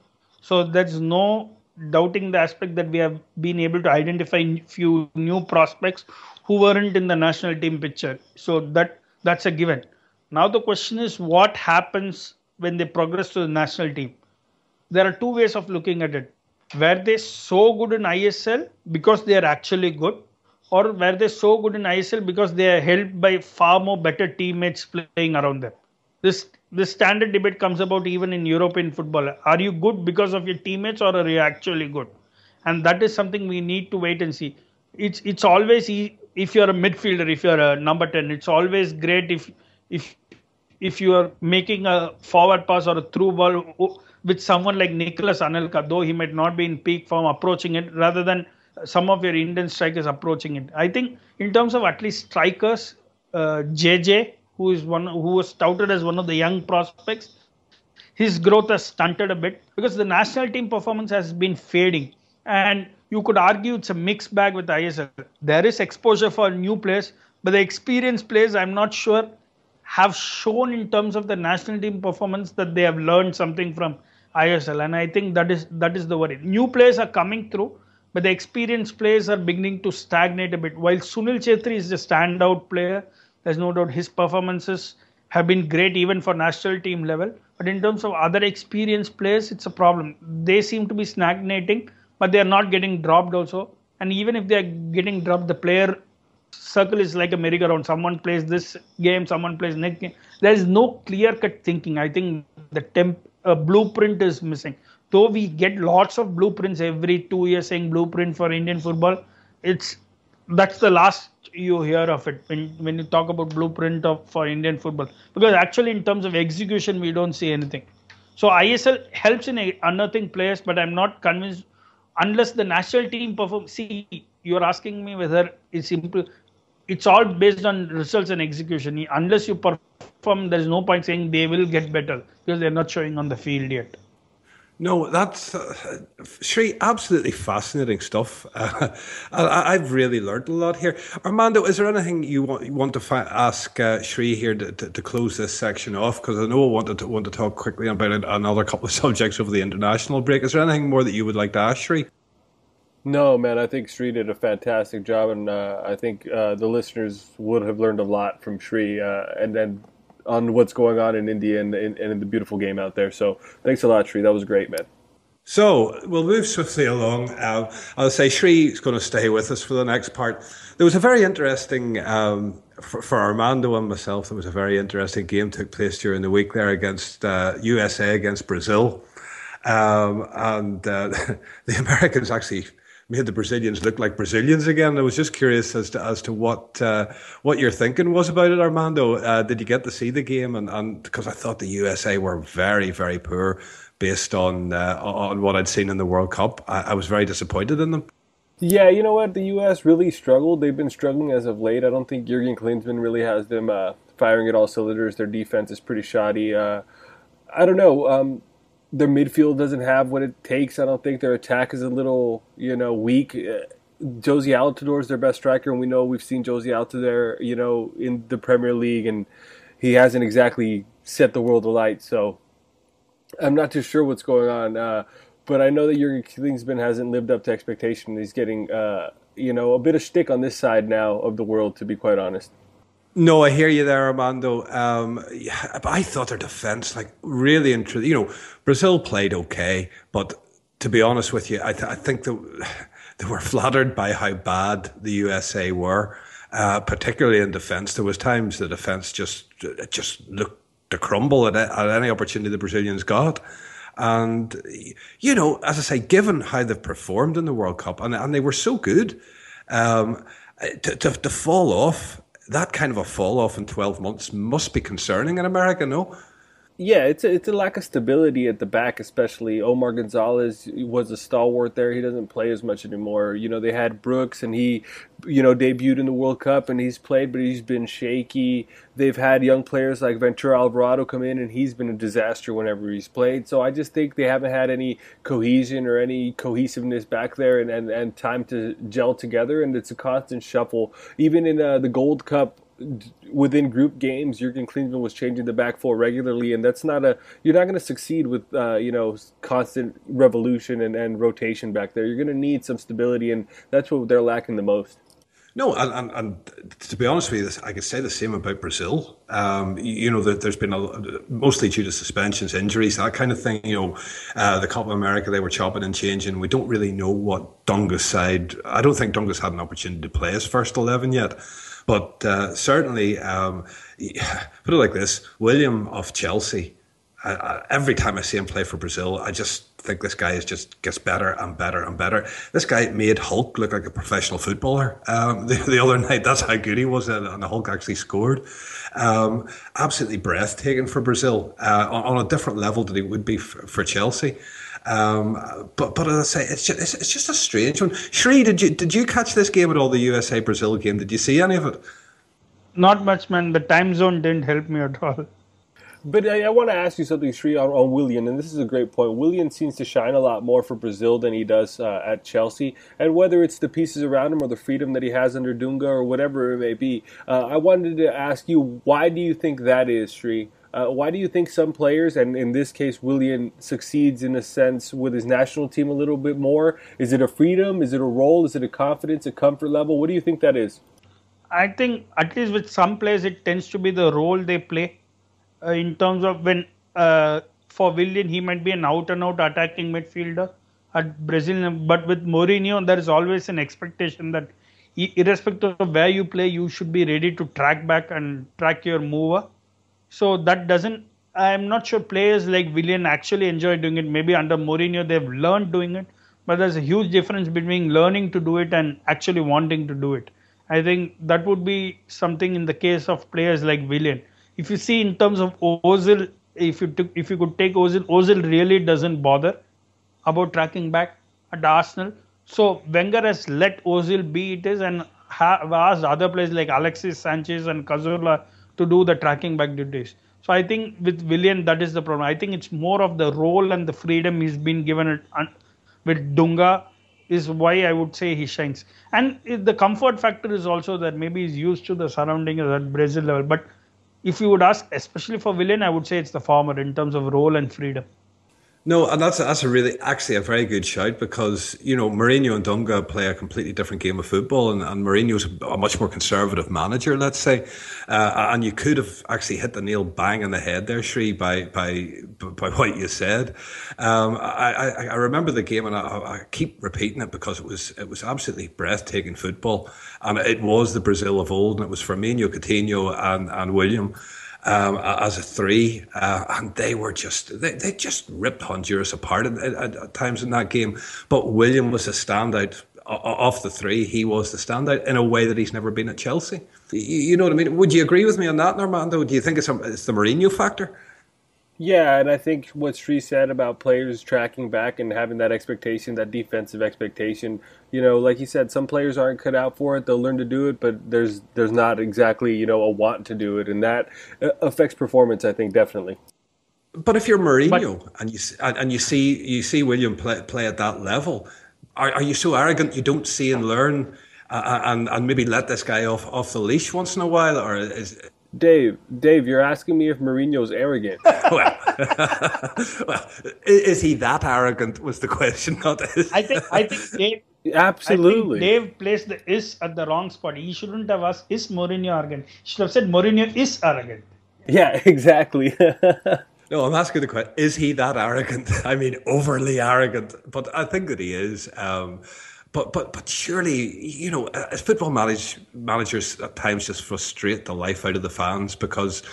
So there's no doubting the aspect that we have been able to identify few new prospects who weren't in the national team picture. So that that's a given. Now the question is what happens when they progress to the national team. there are two ways of looking at it. Were they so good in ISL because they are actually good, or were they so good in ISL because they are helped by far more better teammates playing around them? This this standard debate comes about even in European football. Are you good because of your teammates, or are you actually good? And that is something we need to wait and see. It's it's always if you're a midfielder, if you're a number ten, it's always great if if if you are making a forward pass or a through ball with someone like Nicolas Anelka, though he might not be in peak form, approaching it rather than some of your Indian strikers approaching it. I think in terms of at least strikers, uh, JJ, who is one who was touted as one of the young prospects, his growth has stunted a bit because the national team performance has been fading, and you could argue it's a mixed bag with ISL. There is exposure for new players, but the experienced players, I'm not sure have shown in terms of the national team performance that they have learned something from ISL, and I think that is that is the worry. New players are coming through, but the experienced players are beginning to stagnate a bit. While Sunil Chhetri is the standout player, there's no doubt his performances have been great even for national team level. But in terms of other experienced players, it's a problem. They seem to be stagnating, but they are not getting dropped also. And even if they are getting dropped, the player circle is like a merry-go-round. Someone plays this game, someone plays next game. There is no clear-cut thinking. I think the temp uh, blueprint is missing. Though we get lots of blueprints every two years saying blueprint for Indian football, it's that's the last you hear of it when when you talk about blueprint of for Indian football. Because actually, in terms of execution, we don't see anything. So ISL helps in unearthing players, but I'm not convinced unless the national team perform. See, you're asking me whether it's simple it's all based on results and execution unless you perform there's no point saying they will get better because they're not showing on the field yet no, that's uh, Sri. Absolutely fascinating stuff. Uh, I, have really learned a lot here. Armando, is there anything you want you want to fa- ask uh, Sri here to, to, to, close this section off? Because I know I wanted to want to talk quickly about another couple of subjects over the international break. Is there anything more that you would like to ask Sri? No, man, I think Sri did a fantastic job, and uh, I think uh, the listeners would have learned a lot from Sri, uh, and then on what's going on in India and, and, and in the beautiful game out there. So thanks a lot, Sri. That was great, man. So we'll move swiftly along. Uh, I'll say Sri is going to stay with us for the next part. There was a very interesting, um, for, for, Armando and myself, there was a very interesting game took place during the week there against uh, USA against Brazil. Um, and uh, the Americans actually made the Brazilians look like Brazilians again. I was just curious as to as to what uh, what your thinking was about it, Armando. Uh, did you get to see the game? And, and because I thought the USA were very very poor based on uh, on what I'd seen in the World Cup, I, I was very disappointed in them. Yeah, you know what? The U.S. really struggled. They've been struggling as of late. I don't think Jurgen Klinsmann really has them uh, firing at all cylinders. Their defense is pretty shoddy. Uh, I don't know. Um, their midfield doesn't have what it takes. I don't think their attack is a little, you know, weak. Josie Jozy Altidore is their best striker, and we know we've seen Jozy Altidore, you know, in the Premier League, and he hasn't exactly set the world alight. So I'm not too sure what's going on. Uh, but I know that Jurgen Klinsmann hasn't lived up to expectation. He's getting, uh, you know, a bit of shtick on this side now of the world, to be quite honest. No, I hear you there, Armando. Um, yeah, I thought their defense, like, really interesting. You know, Brazil played okay, but to be honest with you, I, th- I think that they were flattered by how bad the USA were, uh, particularly in defence. There was times the defence just just looked to crumble at, at any opportunity the Brazilians got. And, you know, as I say, given how they've performed in the World Cup, and, and they were so good, um, to, to, to fall off that kind of a fall off in 12 months must be concerning in America, no? Yeah, it's a, it's a lack of stability at the back, especially. Omar Gonzalez was a stalwart there. He doesn't play as much anymore. You know, they had Brooks, and he, you know, debuted in the World Cup, and he's played, but he's been shaky. They've had young players like Ventura Alvarado come in, and he's been a disaster whenever he's played. So I just think they haven't had any cohesion or any cohesiveness back there, and, and, and time to gel together, and it's a constant shuffle. Even in uh, the Gold Cup within group games, Jurgen Klinsmann was changing the back four regularly, and that's not a you're not going to succeed with uh, you know constant revolution and, and rotation back there. You're going to need some stability, and that's what they're lacking the most. No, and, and, and, to be honest with you, I could say the same about Brazil. Um, you, know, there's been a, mostly due to suspensions, injuries, that kind of thing. You know, uh, the Copa America, they were chopping and changing. We don't really know what Dunga's side. I don't think Dunga's had an opportunity to play his first eleven yet, but uh, certainly, um, put it like this: Willian of Chelsea. Uh, every time I see him play for Brazil, I just think this guy is just gets better and better and better. This guy made Hulk look like a professional footballer um, the, the, other night. That's how good he was, and the Hulk actually scored. Um, absolutely breathtaking for Brazil uh, on, on, a different level than he would be for, for Chelsea. Um, but but as I say, it's just, it's, it's just a strange one. Sri, did you did you catch this game at all? The USA Brazil game? Did you see any of it? Not much, man. The time zone didn't help me at all. But I, I want to ask you something, Sri, on, on Willian, and this is a great point. Willian seems to shine a lot more for Brazil than he does uh, at Chelsea, and whether it's the pieces around him or the freedom that he has under Dunga or whatever it may be, uh, I wanted to ask you, why do you think that is, Sri? Uh, why do you think some players, and in this case, Willian succeeds in a sense with his national team a little bit more? Is it a freedom? Is it a role? Is it a confidence, a comfort level? What do you think that is? I think, at least with some players, it tends to be the role they play uh, in terms of when uh, for Willian he might be an out and out attacking midfielder at Brazil, but with Mourinho there is always an expectation that irrespective of where you play, you should be ready to track back and track your mover. So that doesn't. I'm not sure players like Willian actually enjoy doing it. Maybe under Mourinho they've learned doing it, but there's a huge difference between learning to do it and actually wanting to do it. I think that would be something in the case of players like Willian if you see in terms of Ozil, if you took, if you could take Ozil, Ozil really doesn't bother about tracking back at Arsenal. So Wenger has let Ozil be it is and have asked other players like Alexis Sanchez and Cazorla to do the tracking back duties. So I think with Willian that is the problem. I think it's more of the role and the freedom he's been given with Dunga is why I would say he shines. And the comfort factor is also that maybe he's used to the surrounding at Brazil level. But if you would ask, especially for Willian, I would say it's the former in terms of role and freedom. No, and that's that's a really actually a very good shout because you know Mourinho and Dunga play a completely different game of football, and, and Mourinho's a much more conservative manager, let's say, uh, and you could have actually hit the nail bang on the head there, Sri, by by by what you said. Um, I, I, I remember the game, and I, I keep repeating it because it was it was absolutely breathtaking football, and it was the Brazil of old, and it was Firmino, Coutinho, and and Willian um, as a three, uh, and they were just they, they just ripped Honduras apart at, at, at, times in that game. But Willian was a standout off the three. He was the standout in a way that he's never been at Chelsea. You, know what I mean? Would you agree with me on that, Normando? Do you think it's, a, it's the Mourinho factor? Yeah, and I think what Sri said about players tracking back and having that expectation, that defensive expectation, you know, like you said, some players aren't cut out for it. They'll learn to do it, but there's there's not exactly you know a want to do it, and that uh, affects performance. I think definitely. But if you're Mourinho but, and you and you see you see Willian play, play at that level, are, are you so arrogant you don't see and learn uh, uh and and maybe let this guy off off the leash once in a while, or is Dave, Dave, you're asking me if Mourinho's arrogant. well, well, is he that arrogant? Was the question? Not is. I think. I think Dave. Absolutely. Think Dave placed the is at the wrong spot. He shouldn't have asked, "Is Mourinho arrogant?" He should have said, "Mourinho is arrogant." Yeah, exactly. no, I'm asking the question: Is he that arrogant? I mean, overly arrogant. But I think that he is. Um, but but but surely, you know, as football manage, managers at times just frustrate the life out of the fans because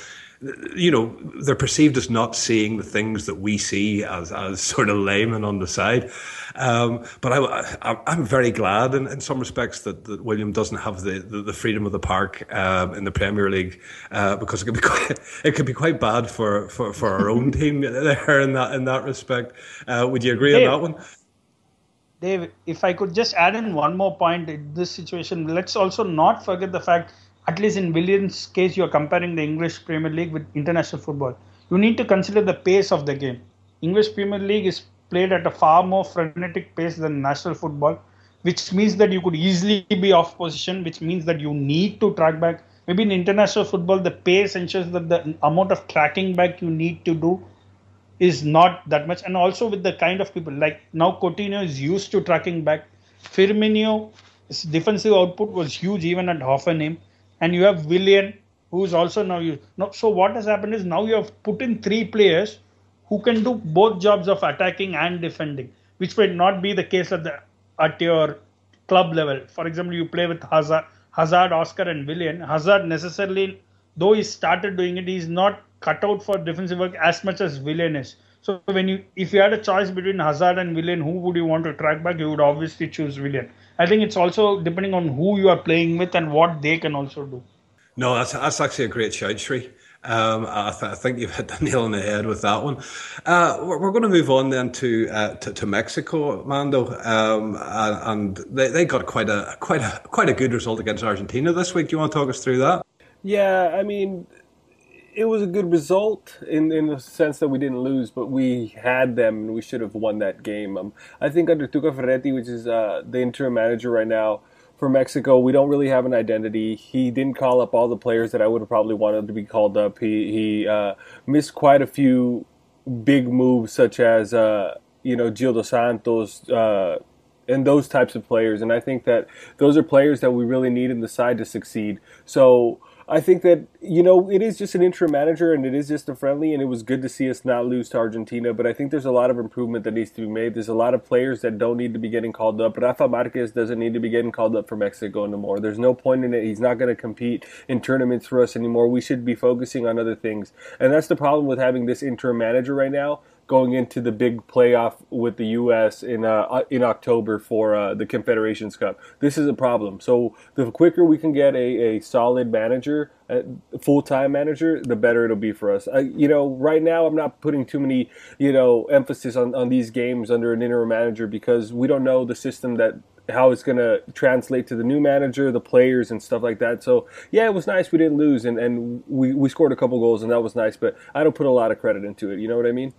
you know they're perceived as not seeing the things that we see as as sort of laymen on the side. Um, but I, am very glad in, in some respects that, that Willian doesn't have the, the, the freedom of the park um, in the Premier League uh, because it could be quite, it could be quite bad for, for, for our own team there in that in that respect. Uh, would you agree on that one? Dave, if I could just add in one more point in this situation, let's also not forget the fact, at least in Willian's case, you are comparing the English Premier League with international football. You need to consider the pace of the game. English Premier League is played at a far more frenetic pace than national football, which means that you could easily be off position, which means that you need to track back. Maybe in international football, the pace ensures that the amount of tracking back you need to do is not that much. And also with the kind of people like now Coutinho is used to tracking back. Firmino his defensive output was huge even at Hoffenheim. And you have Willian, who's also now you. No, so what has happened is now you have put in three players who can do both jobs of attacking and defending, which might not be the case at the at your club level. For example, you play with Hazard, Hazard, Oscar, and Willian. Hazard necessarily, though he started doing it, he's not cut out for defensive work as much as Willian is. So when you, if you had a choice between Hazard and Willian, who would you want to track back? You would obviously choose Willian. I think it's also depending on who you are playing with and what they can also do. No, that's that's actually a great shout, Sri. Um, I, th- I, think you've hit the nail on the head with that one. Uh, we're, we're, going to move on then to uh, to, to, Mexico, Mando, um, and, they, they got quite a quite a quite a good result against Argentina this week. Do you want to talk us through that? Yeah, I mean, it was a good result in in the sense that we didn't lose, but we had them and we should have won that game. Um, I think under Tuca Ferretti, which is uh, the interim manager right now for Mexico, we don't really have an identity. He didn't call up all the players that I would have probably wanted to be called up. He he uh, missed quite a few big moves, such as uh, you know Gio dos Santos uh, and those types of players. And I think that those are players that we really need in the side to succeed. So I think that you know it is just an interim manager and it is just a friendly, and it was good to see us not lose to Argentina. But I think there's a lot of improvement that needs to be made. There's a lot of players that don't need to be getting called up. Rafa Marquez doesn't need to be getting called up for Mexico anymore. There's no point in it. He's not going to compete in tournaments for us anymore. We should be focusing on other things, and that's the problem with having this interim manager right now going into the big playoff with the U.S. in uh, in October for uh, the Confederations Cup. This is a problem. So the quicker we can get a, a solid manager, a full time manager, the better it'll be for us. you know, right now I'm not putting too many you know emphasis on, on these games under an interim manager because we don't know the system that how it's going to translate to the new manager, the players, and stuff like that. So, yeah, it was nice we didn't lose, and, and we, we scored a couple goals, and that was nice, but I don't put a lot of credit into it. You know what I mean?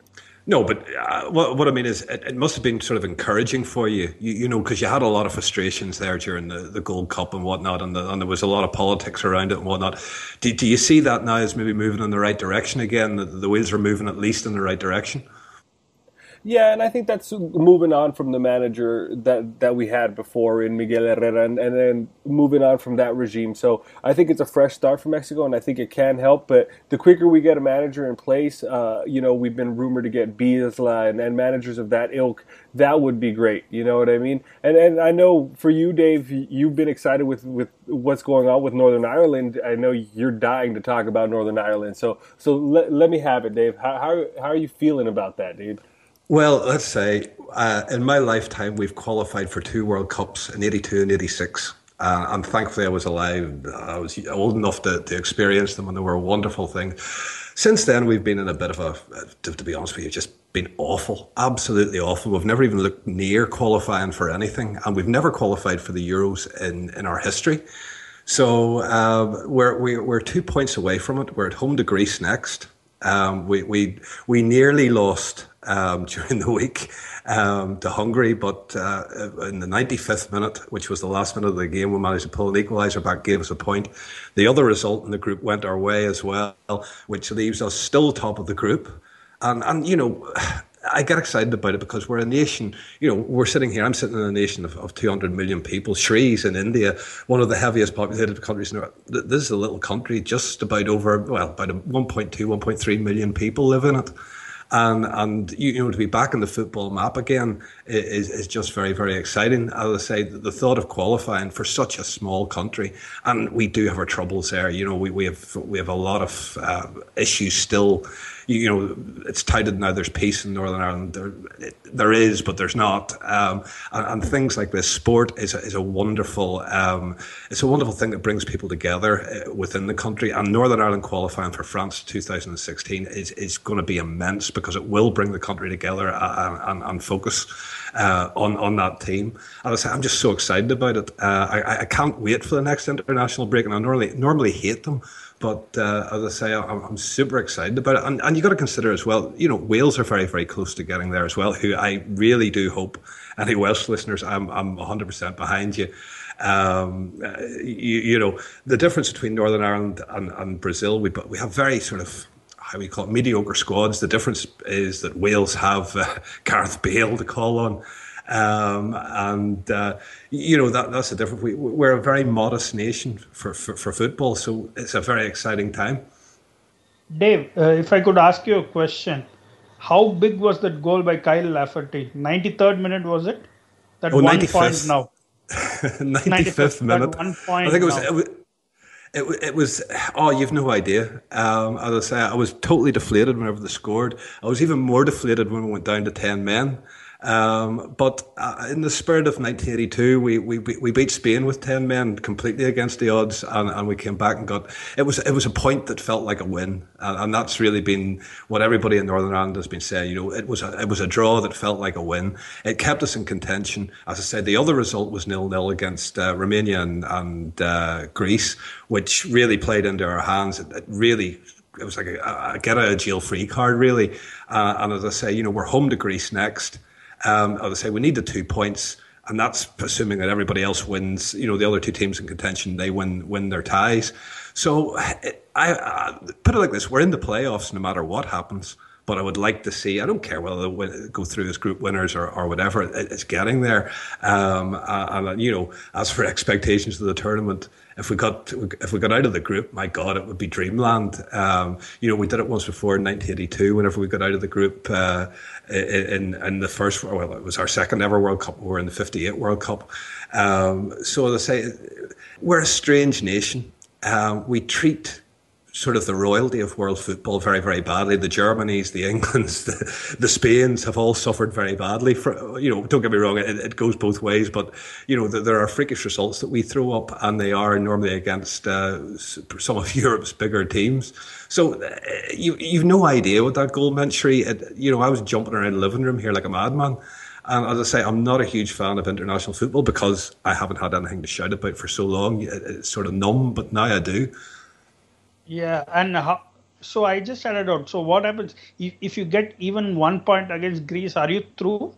No, but uh, what, what I mean is, it, it, must have been sort of encouraging for you, you, you know, because you had a lot of frustrations there during the, the Gold Cup and whatnot, and, the, and there was a lot of politics around it and whatnot. Do, do you see that now as maybe moving in the right direction again? The, the wheels are moving at least in the right direction? Yeah, and I think that's moving on from the manager that, that we had before in Miguel Herrera, and, and then moving on from that regime. So I think it's a fresh start for Mexico, and I think it can help. But the quicker we get a manager in place, uh, you know, we've been rumored to get Bielsa and, and managers of that ilk. That would be great. You know what I mean? And and I know for you, Dave, you've been excited with, with what's going on with Northern Ireland. I know you're dying to talk about Northern Ireland. So so let, let me have it, Dave. How, how, how are you feeling about that, dude? Well, let's say uh, in my lifetime, we've qualified for two World Cups in 82 and 86. Uh, and thankfully, I was alive. I was old enough to, to experience them, and they were a wonderful thing. Since then, we've been in a bit of a, to, to be honest with you, just been awful, absolutely awful. We've never even looked near qualifying for anything, and we've never qualified for the Euros in, in our history. So uh, we're, we're, we're two points away from it. We're at home to Greece next. Um, we, we, we nearly lost um, during the week um, to Hungary, but uh, in the 95th minute, which was the last minute of the game, we managed to pull an equaliser back, gave us a point. The other result in the group went our way as well, which leaves us still top of the group. And, and you know, I get excited about it because we're a nation, you know, we're sitting here, I'm sitting in a nation of, of 200 million people. Sri's in India, one of the heaviest populated countries in the world. This is a little country, just about over, well, about 1.2, 1.3 million people live in it and and you, know to be back in the football map again is is just very very exciting. As I say, the thought of qualifying for such a small country, and we do have our troubles there. You know, we, we have we have a lot of uh, issues still you, know, it's touted now there's peace in Northern Ireland. There, there is, but there's not. Um, and, and, things like this, sport is a, is a wonderful, um, it's a wonderful thing that brings people together uh, within the country. And Northern Ireland qualifying for France 2016 is, is going to be immense because it will bring the country together and, and, and focus uh, on on that team. And I say, I'm just so excited about it. Uh, I, I can't wait for the next international break, and I normally normally hate them. But uh, as I say, I'm, I'm, super excited about it. And, and you got to consider as well, you know, Wales are very, very close to getting there as well, who I really do hope, any Welsh listeners, I'm, I'm 100% behind you. Um, uh, you, you, know, the difference between Northern Ireland and, and Brazil, we, we have very sort of how we call it mediocre squads. The difference is that Wales have uh, Gareth Bale to call on. Um, and uh, you know that that's the difference. We, we're a very modest nation for, for, for football, so it's a very exciting time. Dave, uh, if I could ask you a question, how big was that goal by Kyle Lafferty? 93rd minute was it? That oh, one 95th. point now. 95th, minute. I think it was, it was. It, it was oh you've no idea. Um, as I say I was totally deflated whenever they scored. I was even more deflated when we went down to 10 men um, but uh, in the spirit of 1982, we, we, we beat Spain with 10 men completely against the odds, and, and we came back and got it was it was a point that felt like a win, and, and that's really been what everybody in Northern Ireland has been saying. You know, it was a, it was a draw that felt like a win. It kept us in contention. As I said, the other result was nil nil against uh, Romania and, and uh, Greece, which really played into our hands. It, it really it was like a, a get out of jail free card, really. Uh, and as I say, you know, we're home to Greece next. Um, I say, we need the two points, and that's assuming that everybody else wins. You know, the other two teams in contention they win win their ties. So I, I put it like this: we're in the playoffs no matter what happens. But I would like to see. I don't care whether they win, go through as group winners or, or whatever. It, it's getting there. Um, and you know, as for expectations of the tournament, if we got if we got out of the group, my God, it would be dreamland. Um, you know, we did it once before in 1982. Whenever we got out of the group uh, in in the first, well, it was our second ever World Cup. We were in the '58 World Cup. Um, so as I say, we're a strange nation. Uh, we treat sort of the royalty of world football very, very badly. The Germanys, the Englands, the, the Spains have all suffered very badly. For you know, don't get me wrong, it, it goes both ways. But you know, there are freakish results that we throw up, and they are normally against uh, some of Europe's bigger teams. So uh, you you've no idea what that goal meant. It, you know, I was jumping around the living room here like a madman. And as I say, I'm not a huge fan of international football because I haven't had anything to shout about for so long. It's sort of numb, but now I do. Yeah, and how, so I just added out. So what happens if, if you get even one point against Greece? Are you through?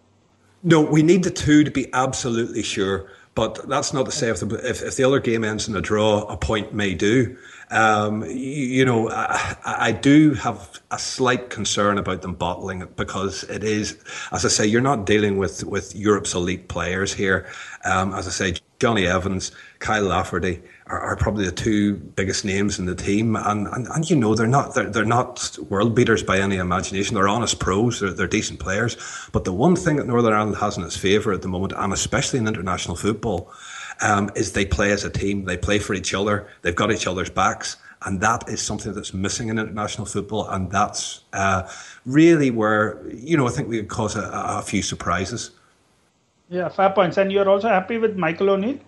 No, we need the two to be absolutely sure. But that's not to say if the, if, if the other game ends in a draw, a point may do. Um, you, you, know, I, I, do have a slight concern about them bottling it because it is, as I say, you're not dealing with, with Europe's elite players here. Um, as I say, Jonny Evans, Kyle Lafferty are, are, probably the two biggest names in the team, and, and, and you know they're not they're, they're not world beaters by any imagination. They're honest pros. They're, they're decent players. But the one thing that Northern Ireland has in its favour at the moment, and especially in international football, um, is they play as a team. They play for each other. They've got each other's backs. And that is something that's missing in international football, and that's uh, really where you know I think we could cause a, a few surprises. Yeah, fair points. And you're also happy with Michael O'Neill?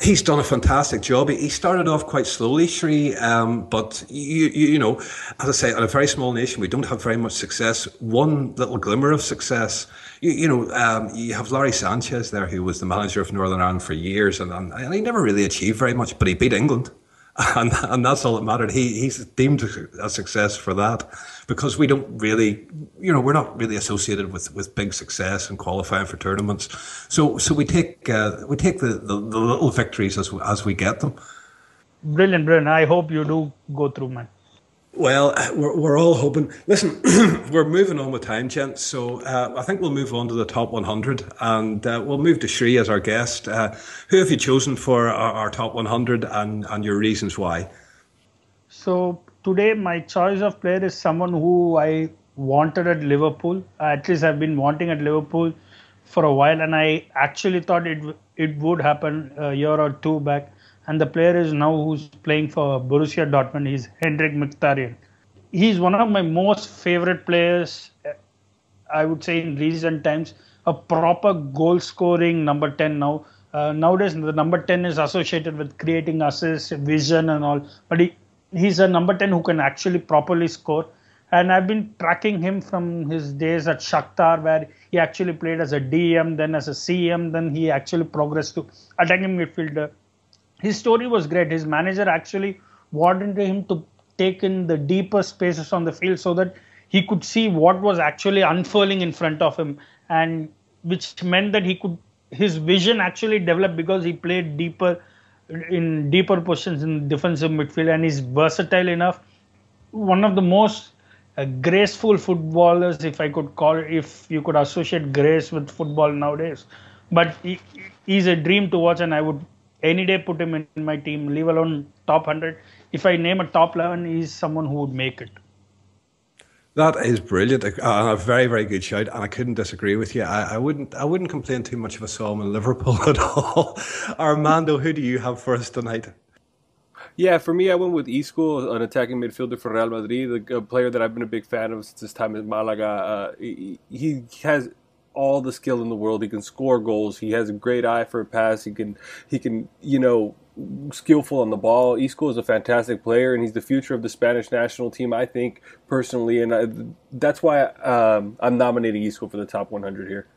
He's done a fantastic job. He started off quite slowly, Sri, um, but you, you, you, know, as I say, in a very small nation, we don't have very much success. One little glimmer of success, you, you know, um, you have Lawrie Sanchez there, who was the manager of Northern Ireland for years, and, and he never really achieved very much, but he beat England. and, and that's all that mattered. He he's deemed a success for that because we don't really, you know, we're not really associated with, with big success and qualifying for tournaments. So so we take uh, we take the, the, the, little victories as as we get them. Brilliant, brilliant. I hope you do go through, man. Well, we're, we're all hoping. Listen, we're moving on with time, gents. So uh, I think we'll move on to the top 100 and uh, we'll move to Sri as our guest. Uh, who have you chosen for our, our, top 100 and, and your reasons why? So today, my choice of player is someone who I wanted at Liverpool. At least I've been wanting at Liverpool for a while, and I actually thought it it would happen a year or two back and the player is now who's playing for Borussia Dortmund. He's Henrikh Mkhitaryan. He's one of my most favorite players, I would say, in recent times. A proper goal scoring number 10 now. Uh, nowadays, the number 10 is associated with creating assists, vision, and all. But he, he's a number 10 who can actually properly score. And I've been tracking him from his days at Shakhtar, where he actually played as a DM, then as a CM, then he actually progressed to attacking midfielder his story was great. His manager actually wanted him to take in the deeper spaces on the field so that he could see what was actually unfurling in front of him, and which meant that he could his vision actually developed because he played deeper in deeper positions in defensive midfield and he's versatile enough. One of the most uh, graceful footballers, if I could call, if you could associate grace with football nowadays. But he, he's a dream to watch, and I would any day put him in my team, leave alone top 100. If I name a top 11, he's someone who would make it. That is brilliant, and a very, very good shout. And I couldn't disagree with you. I, I wouldn't, I wouldn't complain too much if I saw him in Liverpool at all. Armando, who do you have for us tonight? Yeah, for me, I went with Isco, an attacking midfielder for Real Madrid, a player that I've been a big fan of since his time in Malaga. Uh, he, he has all the skill in the world. He can score goals. He has a great eye for a pass. He can, he can, you know, skillful on the ball. Isco is a fantastic player, and he's the future of the Spanish national team. I think personally, and I, that's why um, I'm nominating Isco for the top 100 here.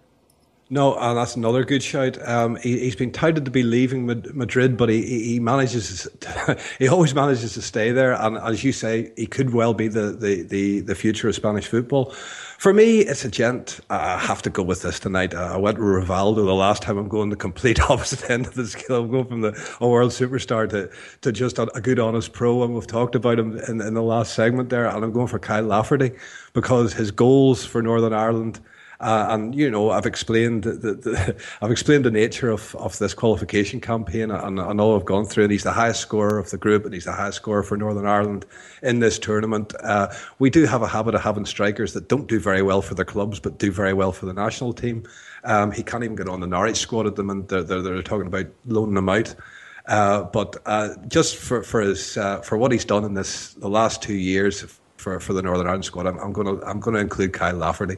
No, and that's another good shout. Um, he, has been touted to be leaving Madrid, but he, he manages, he always manages to stay there. And as you say, he could well be the, the, the, the future of Spanish football. For me, it's a gent. I have to go with this tonight. I went with Rivaldo the last time. I'm going the complete opposite end of the scale. I'm going from the a world superstar to, to just a, a good, honest pro. And we've talked about him in, in the last segment there. And I'm going for Kyle Lafferty because his goals for Northern Ireland – uh, and you know, I've explained the, the, I've explained the nature of, of this qualification campaign and, and all I've gone through. And he's the highest scorer of the group, and he's the highest scorer for Northern Ireland in this tournament. Uh, we do have a habit of having strikers that don't do very well for their clubs, but do very well for the national team. Um, he can't even get on the Norwich squad at them, and they're, they're, they're talking about loaning him out. Uh, but uh, just for for his uh, for what he's done in this the last two years for, for the Northern Ireland squad, I'm, I'm going to I'm going to include Kyle Lafferty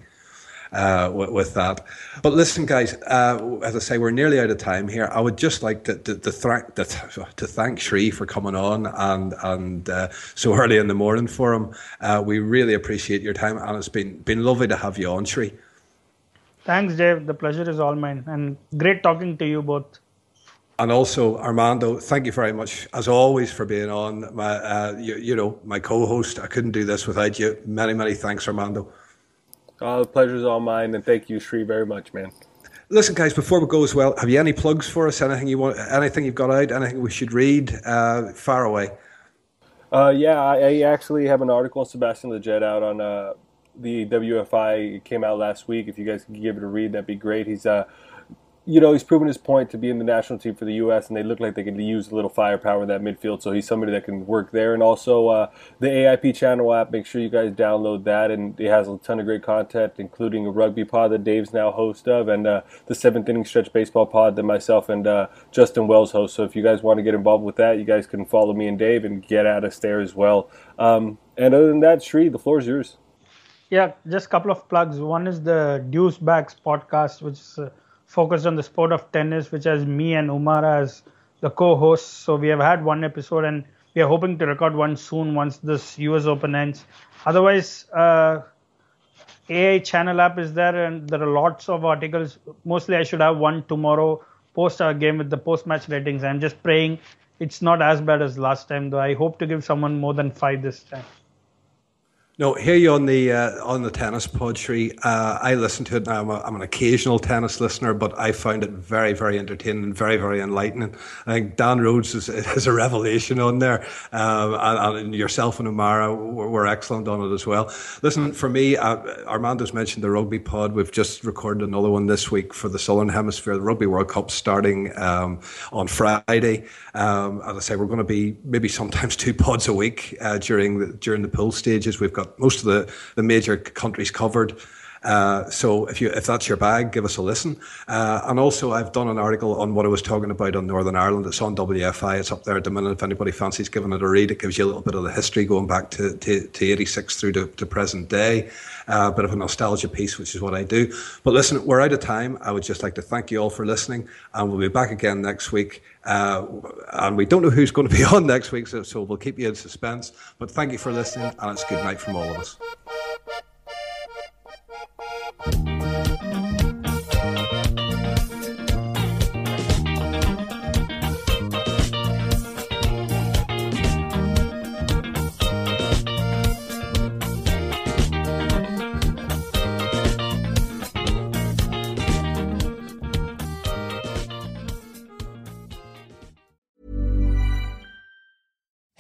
uh, with, with, that. But listen, guys, uh, as I say, we're nearly out of time here. I would just like to, to, to, th- to thank Sri for coming on and and uh, so early in the morning for him. Uh, we really appreciate your time, and it's been been lovely to have you on, Sri. Thanks, Dave. The pleasure is all mine, and great talking to you both. And also, Armando, thank you very much, as always, for being on. My, uh, you, you know, my co-host. I couldn't do this without you. Many, many thanks, Armando. Uh, the pleasure's all mine, and thank you, Sri, very much, man. Listen, guys, before we go as well, have you any plugs for us? Anything you want? Anything you've got out? Anything we should read? Uh, far away. Uh, yeah, I, I, actually have an article on Sebastian Lletget out on uh, the WFI. It came out last week. If you guys can give it a read, that'd be great. He's uh, you know, he's proven his point to be in the national team for the U.S., and they look like they can use a little firepower in that midfield. So he's somebody that can work there. And also uh, the AIP channel app, make sure you guys download that. And it has a ton of great content, including a rugby pod that Dave's now host of, and uh, the seventh inning stretch baseball pod that myself and uh, Justin Wells host. So if you guys want to get involved with that, you guys can follow me and Dave and get at us there as well. Um, and other than that, Sri, the floor is yours. Yeah, just a couple of plugs. One is the Deucebags podcast, which is uh, focused on the sport of tennis, which has me and Umara as the co-hosts. So we have had one episode, and we are hoping to record one soon once this US Open ends. Otherwise, uh, AI channel app is there, and there are lots of articles. Mostly, I should have one tomorrow post our game with the post-match ratings. I'm just praying it's not as bad as last time, though. I hope to give someone more than five this time. No, hear you on the uh, on the tennis pod, Sri. Uh, I listen to it now. I'm, a, I'm, an occasional tennis listener, but I found it very, very entertaining and very, very enlightening. I think Dan Rhodes is, is a revelation on there, um, and, and, yourself and Umara were, were, excellent on it as well. Listen, for me, uh, Armando's mentioned the rugby pod. We've just recorded another one this week for the Southern Hemisphere. The Rugby World Cup starting um, on Friday. Um, as I say, we're going to be maybe sometimes two pods a week uh, during the, during the pool stages. We've got got most of the, the major countries covered. Uh, so if you if that's your bag, give us a listen. Uh, and also, I've done an article on what I was talking about on Northern Ireland. It's on WFI. It's up there at the minute. If anybody fancies giving it a read, it gives you a little bit of the history going back to to, to 86 through to, to present day. Uh, a bit of a nostalgia piece, which is what I do. But listen, we're out of time. I would just like to thank you all for listening, and we'll be back again next week. Uh, and we don't know who's going to be on next week, so, so we'll keep you in suspense. But thank you for listening, and it's good night from all of us.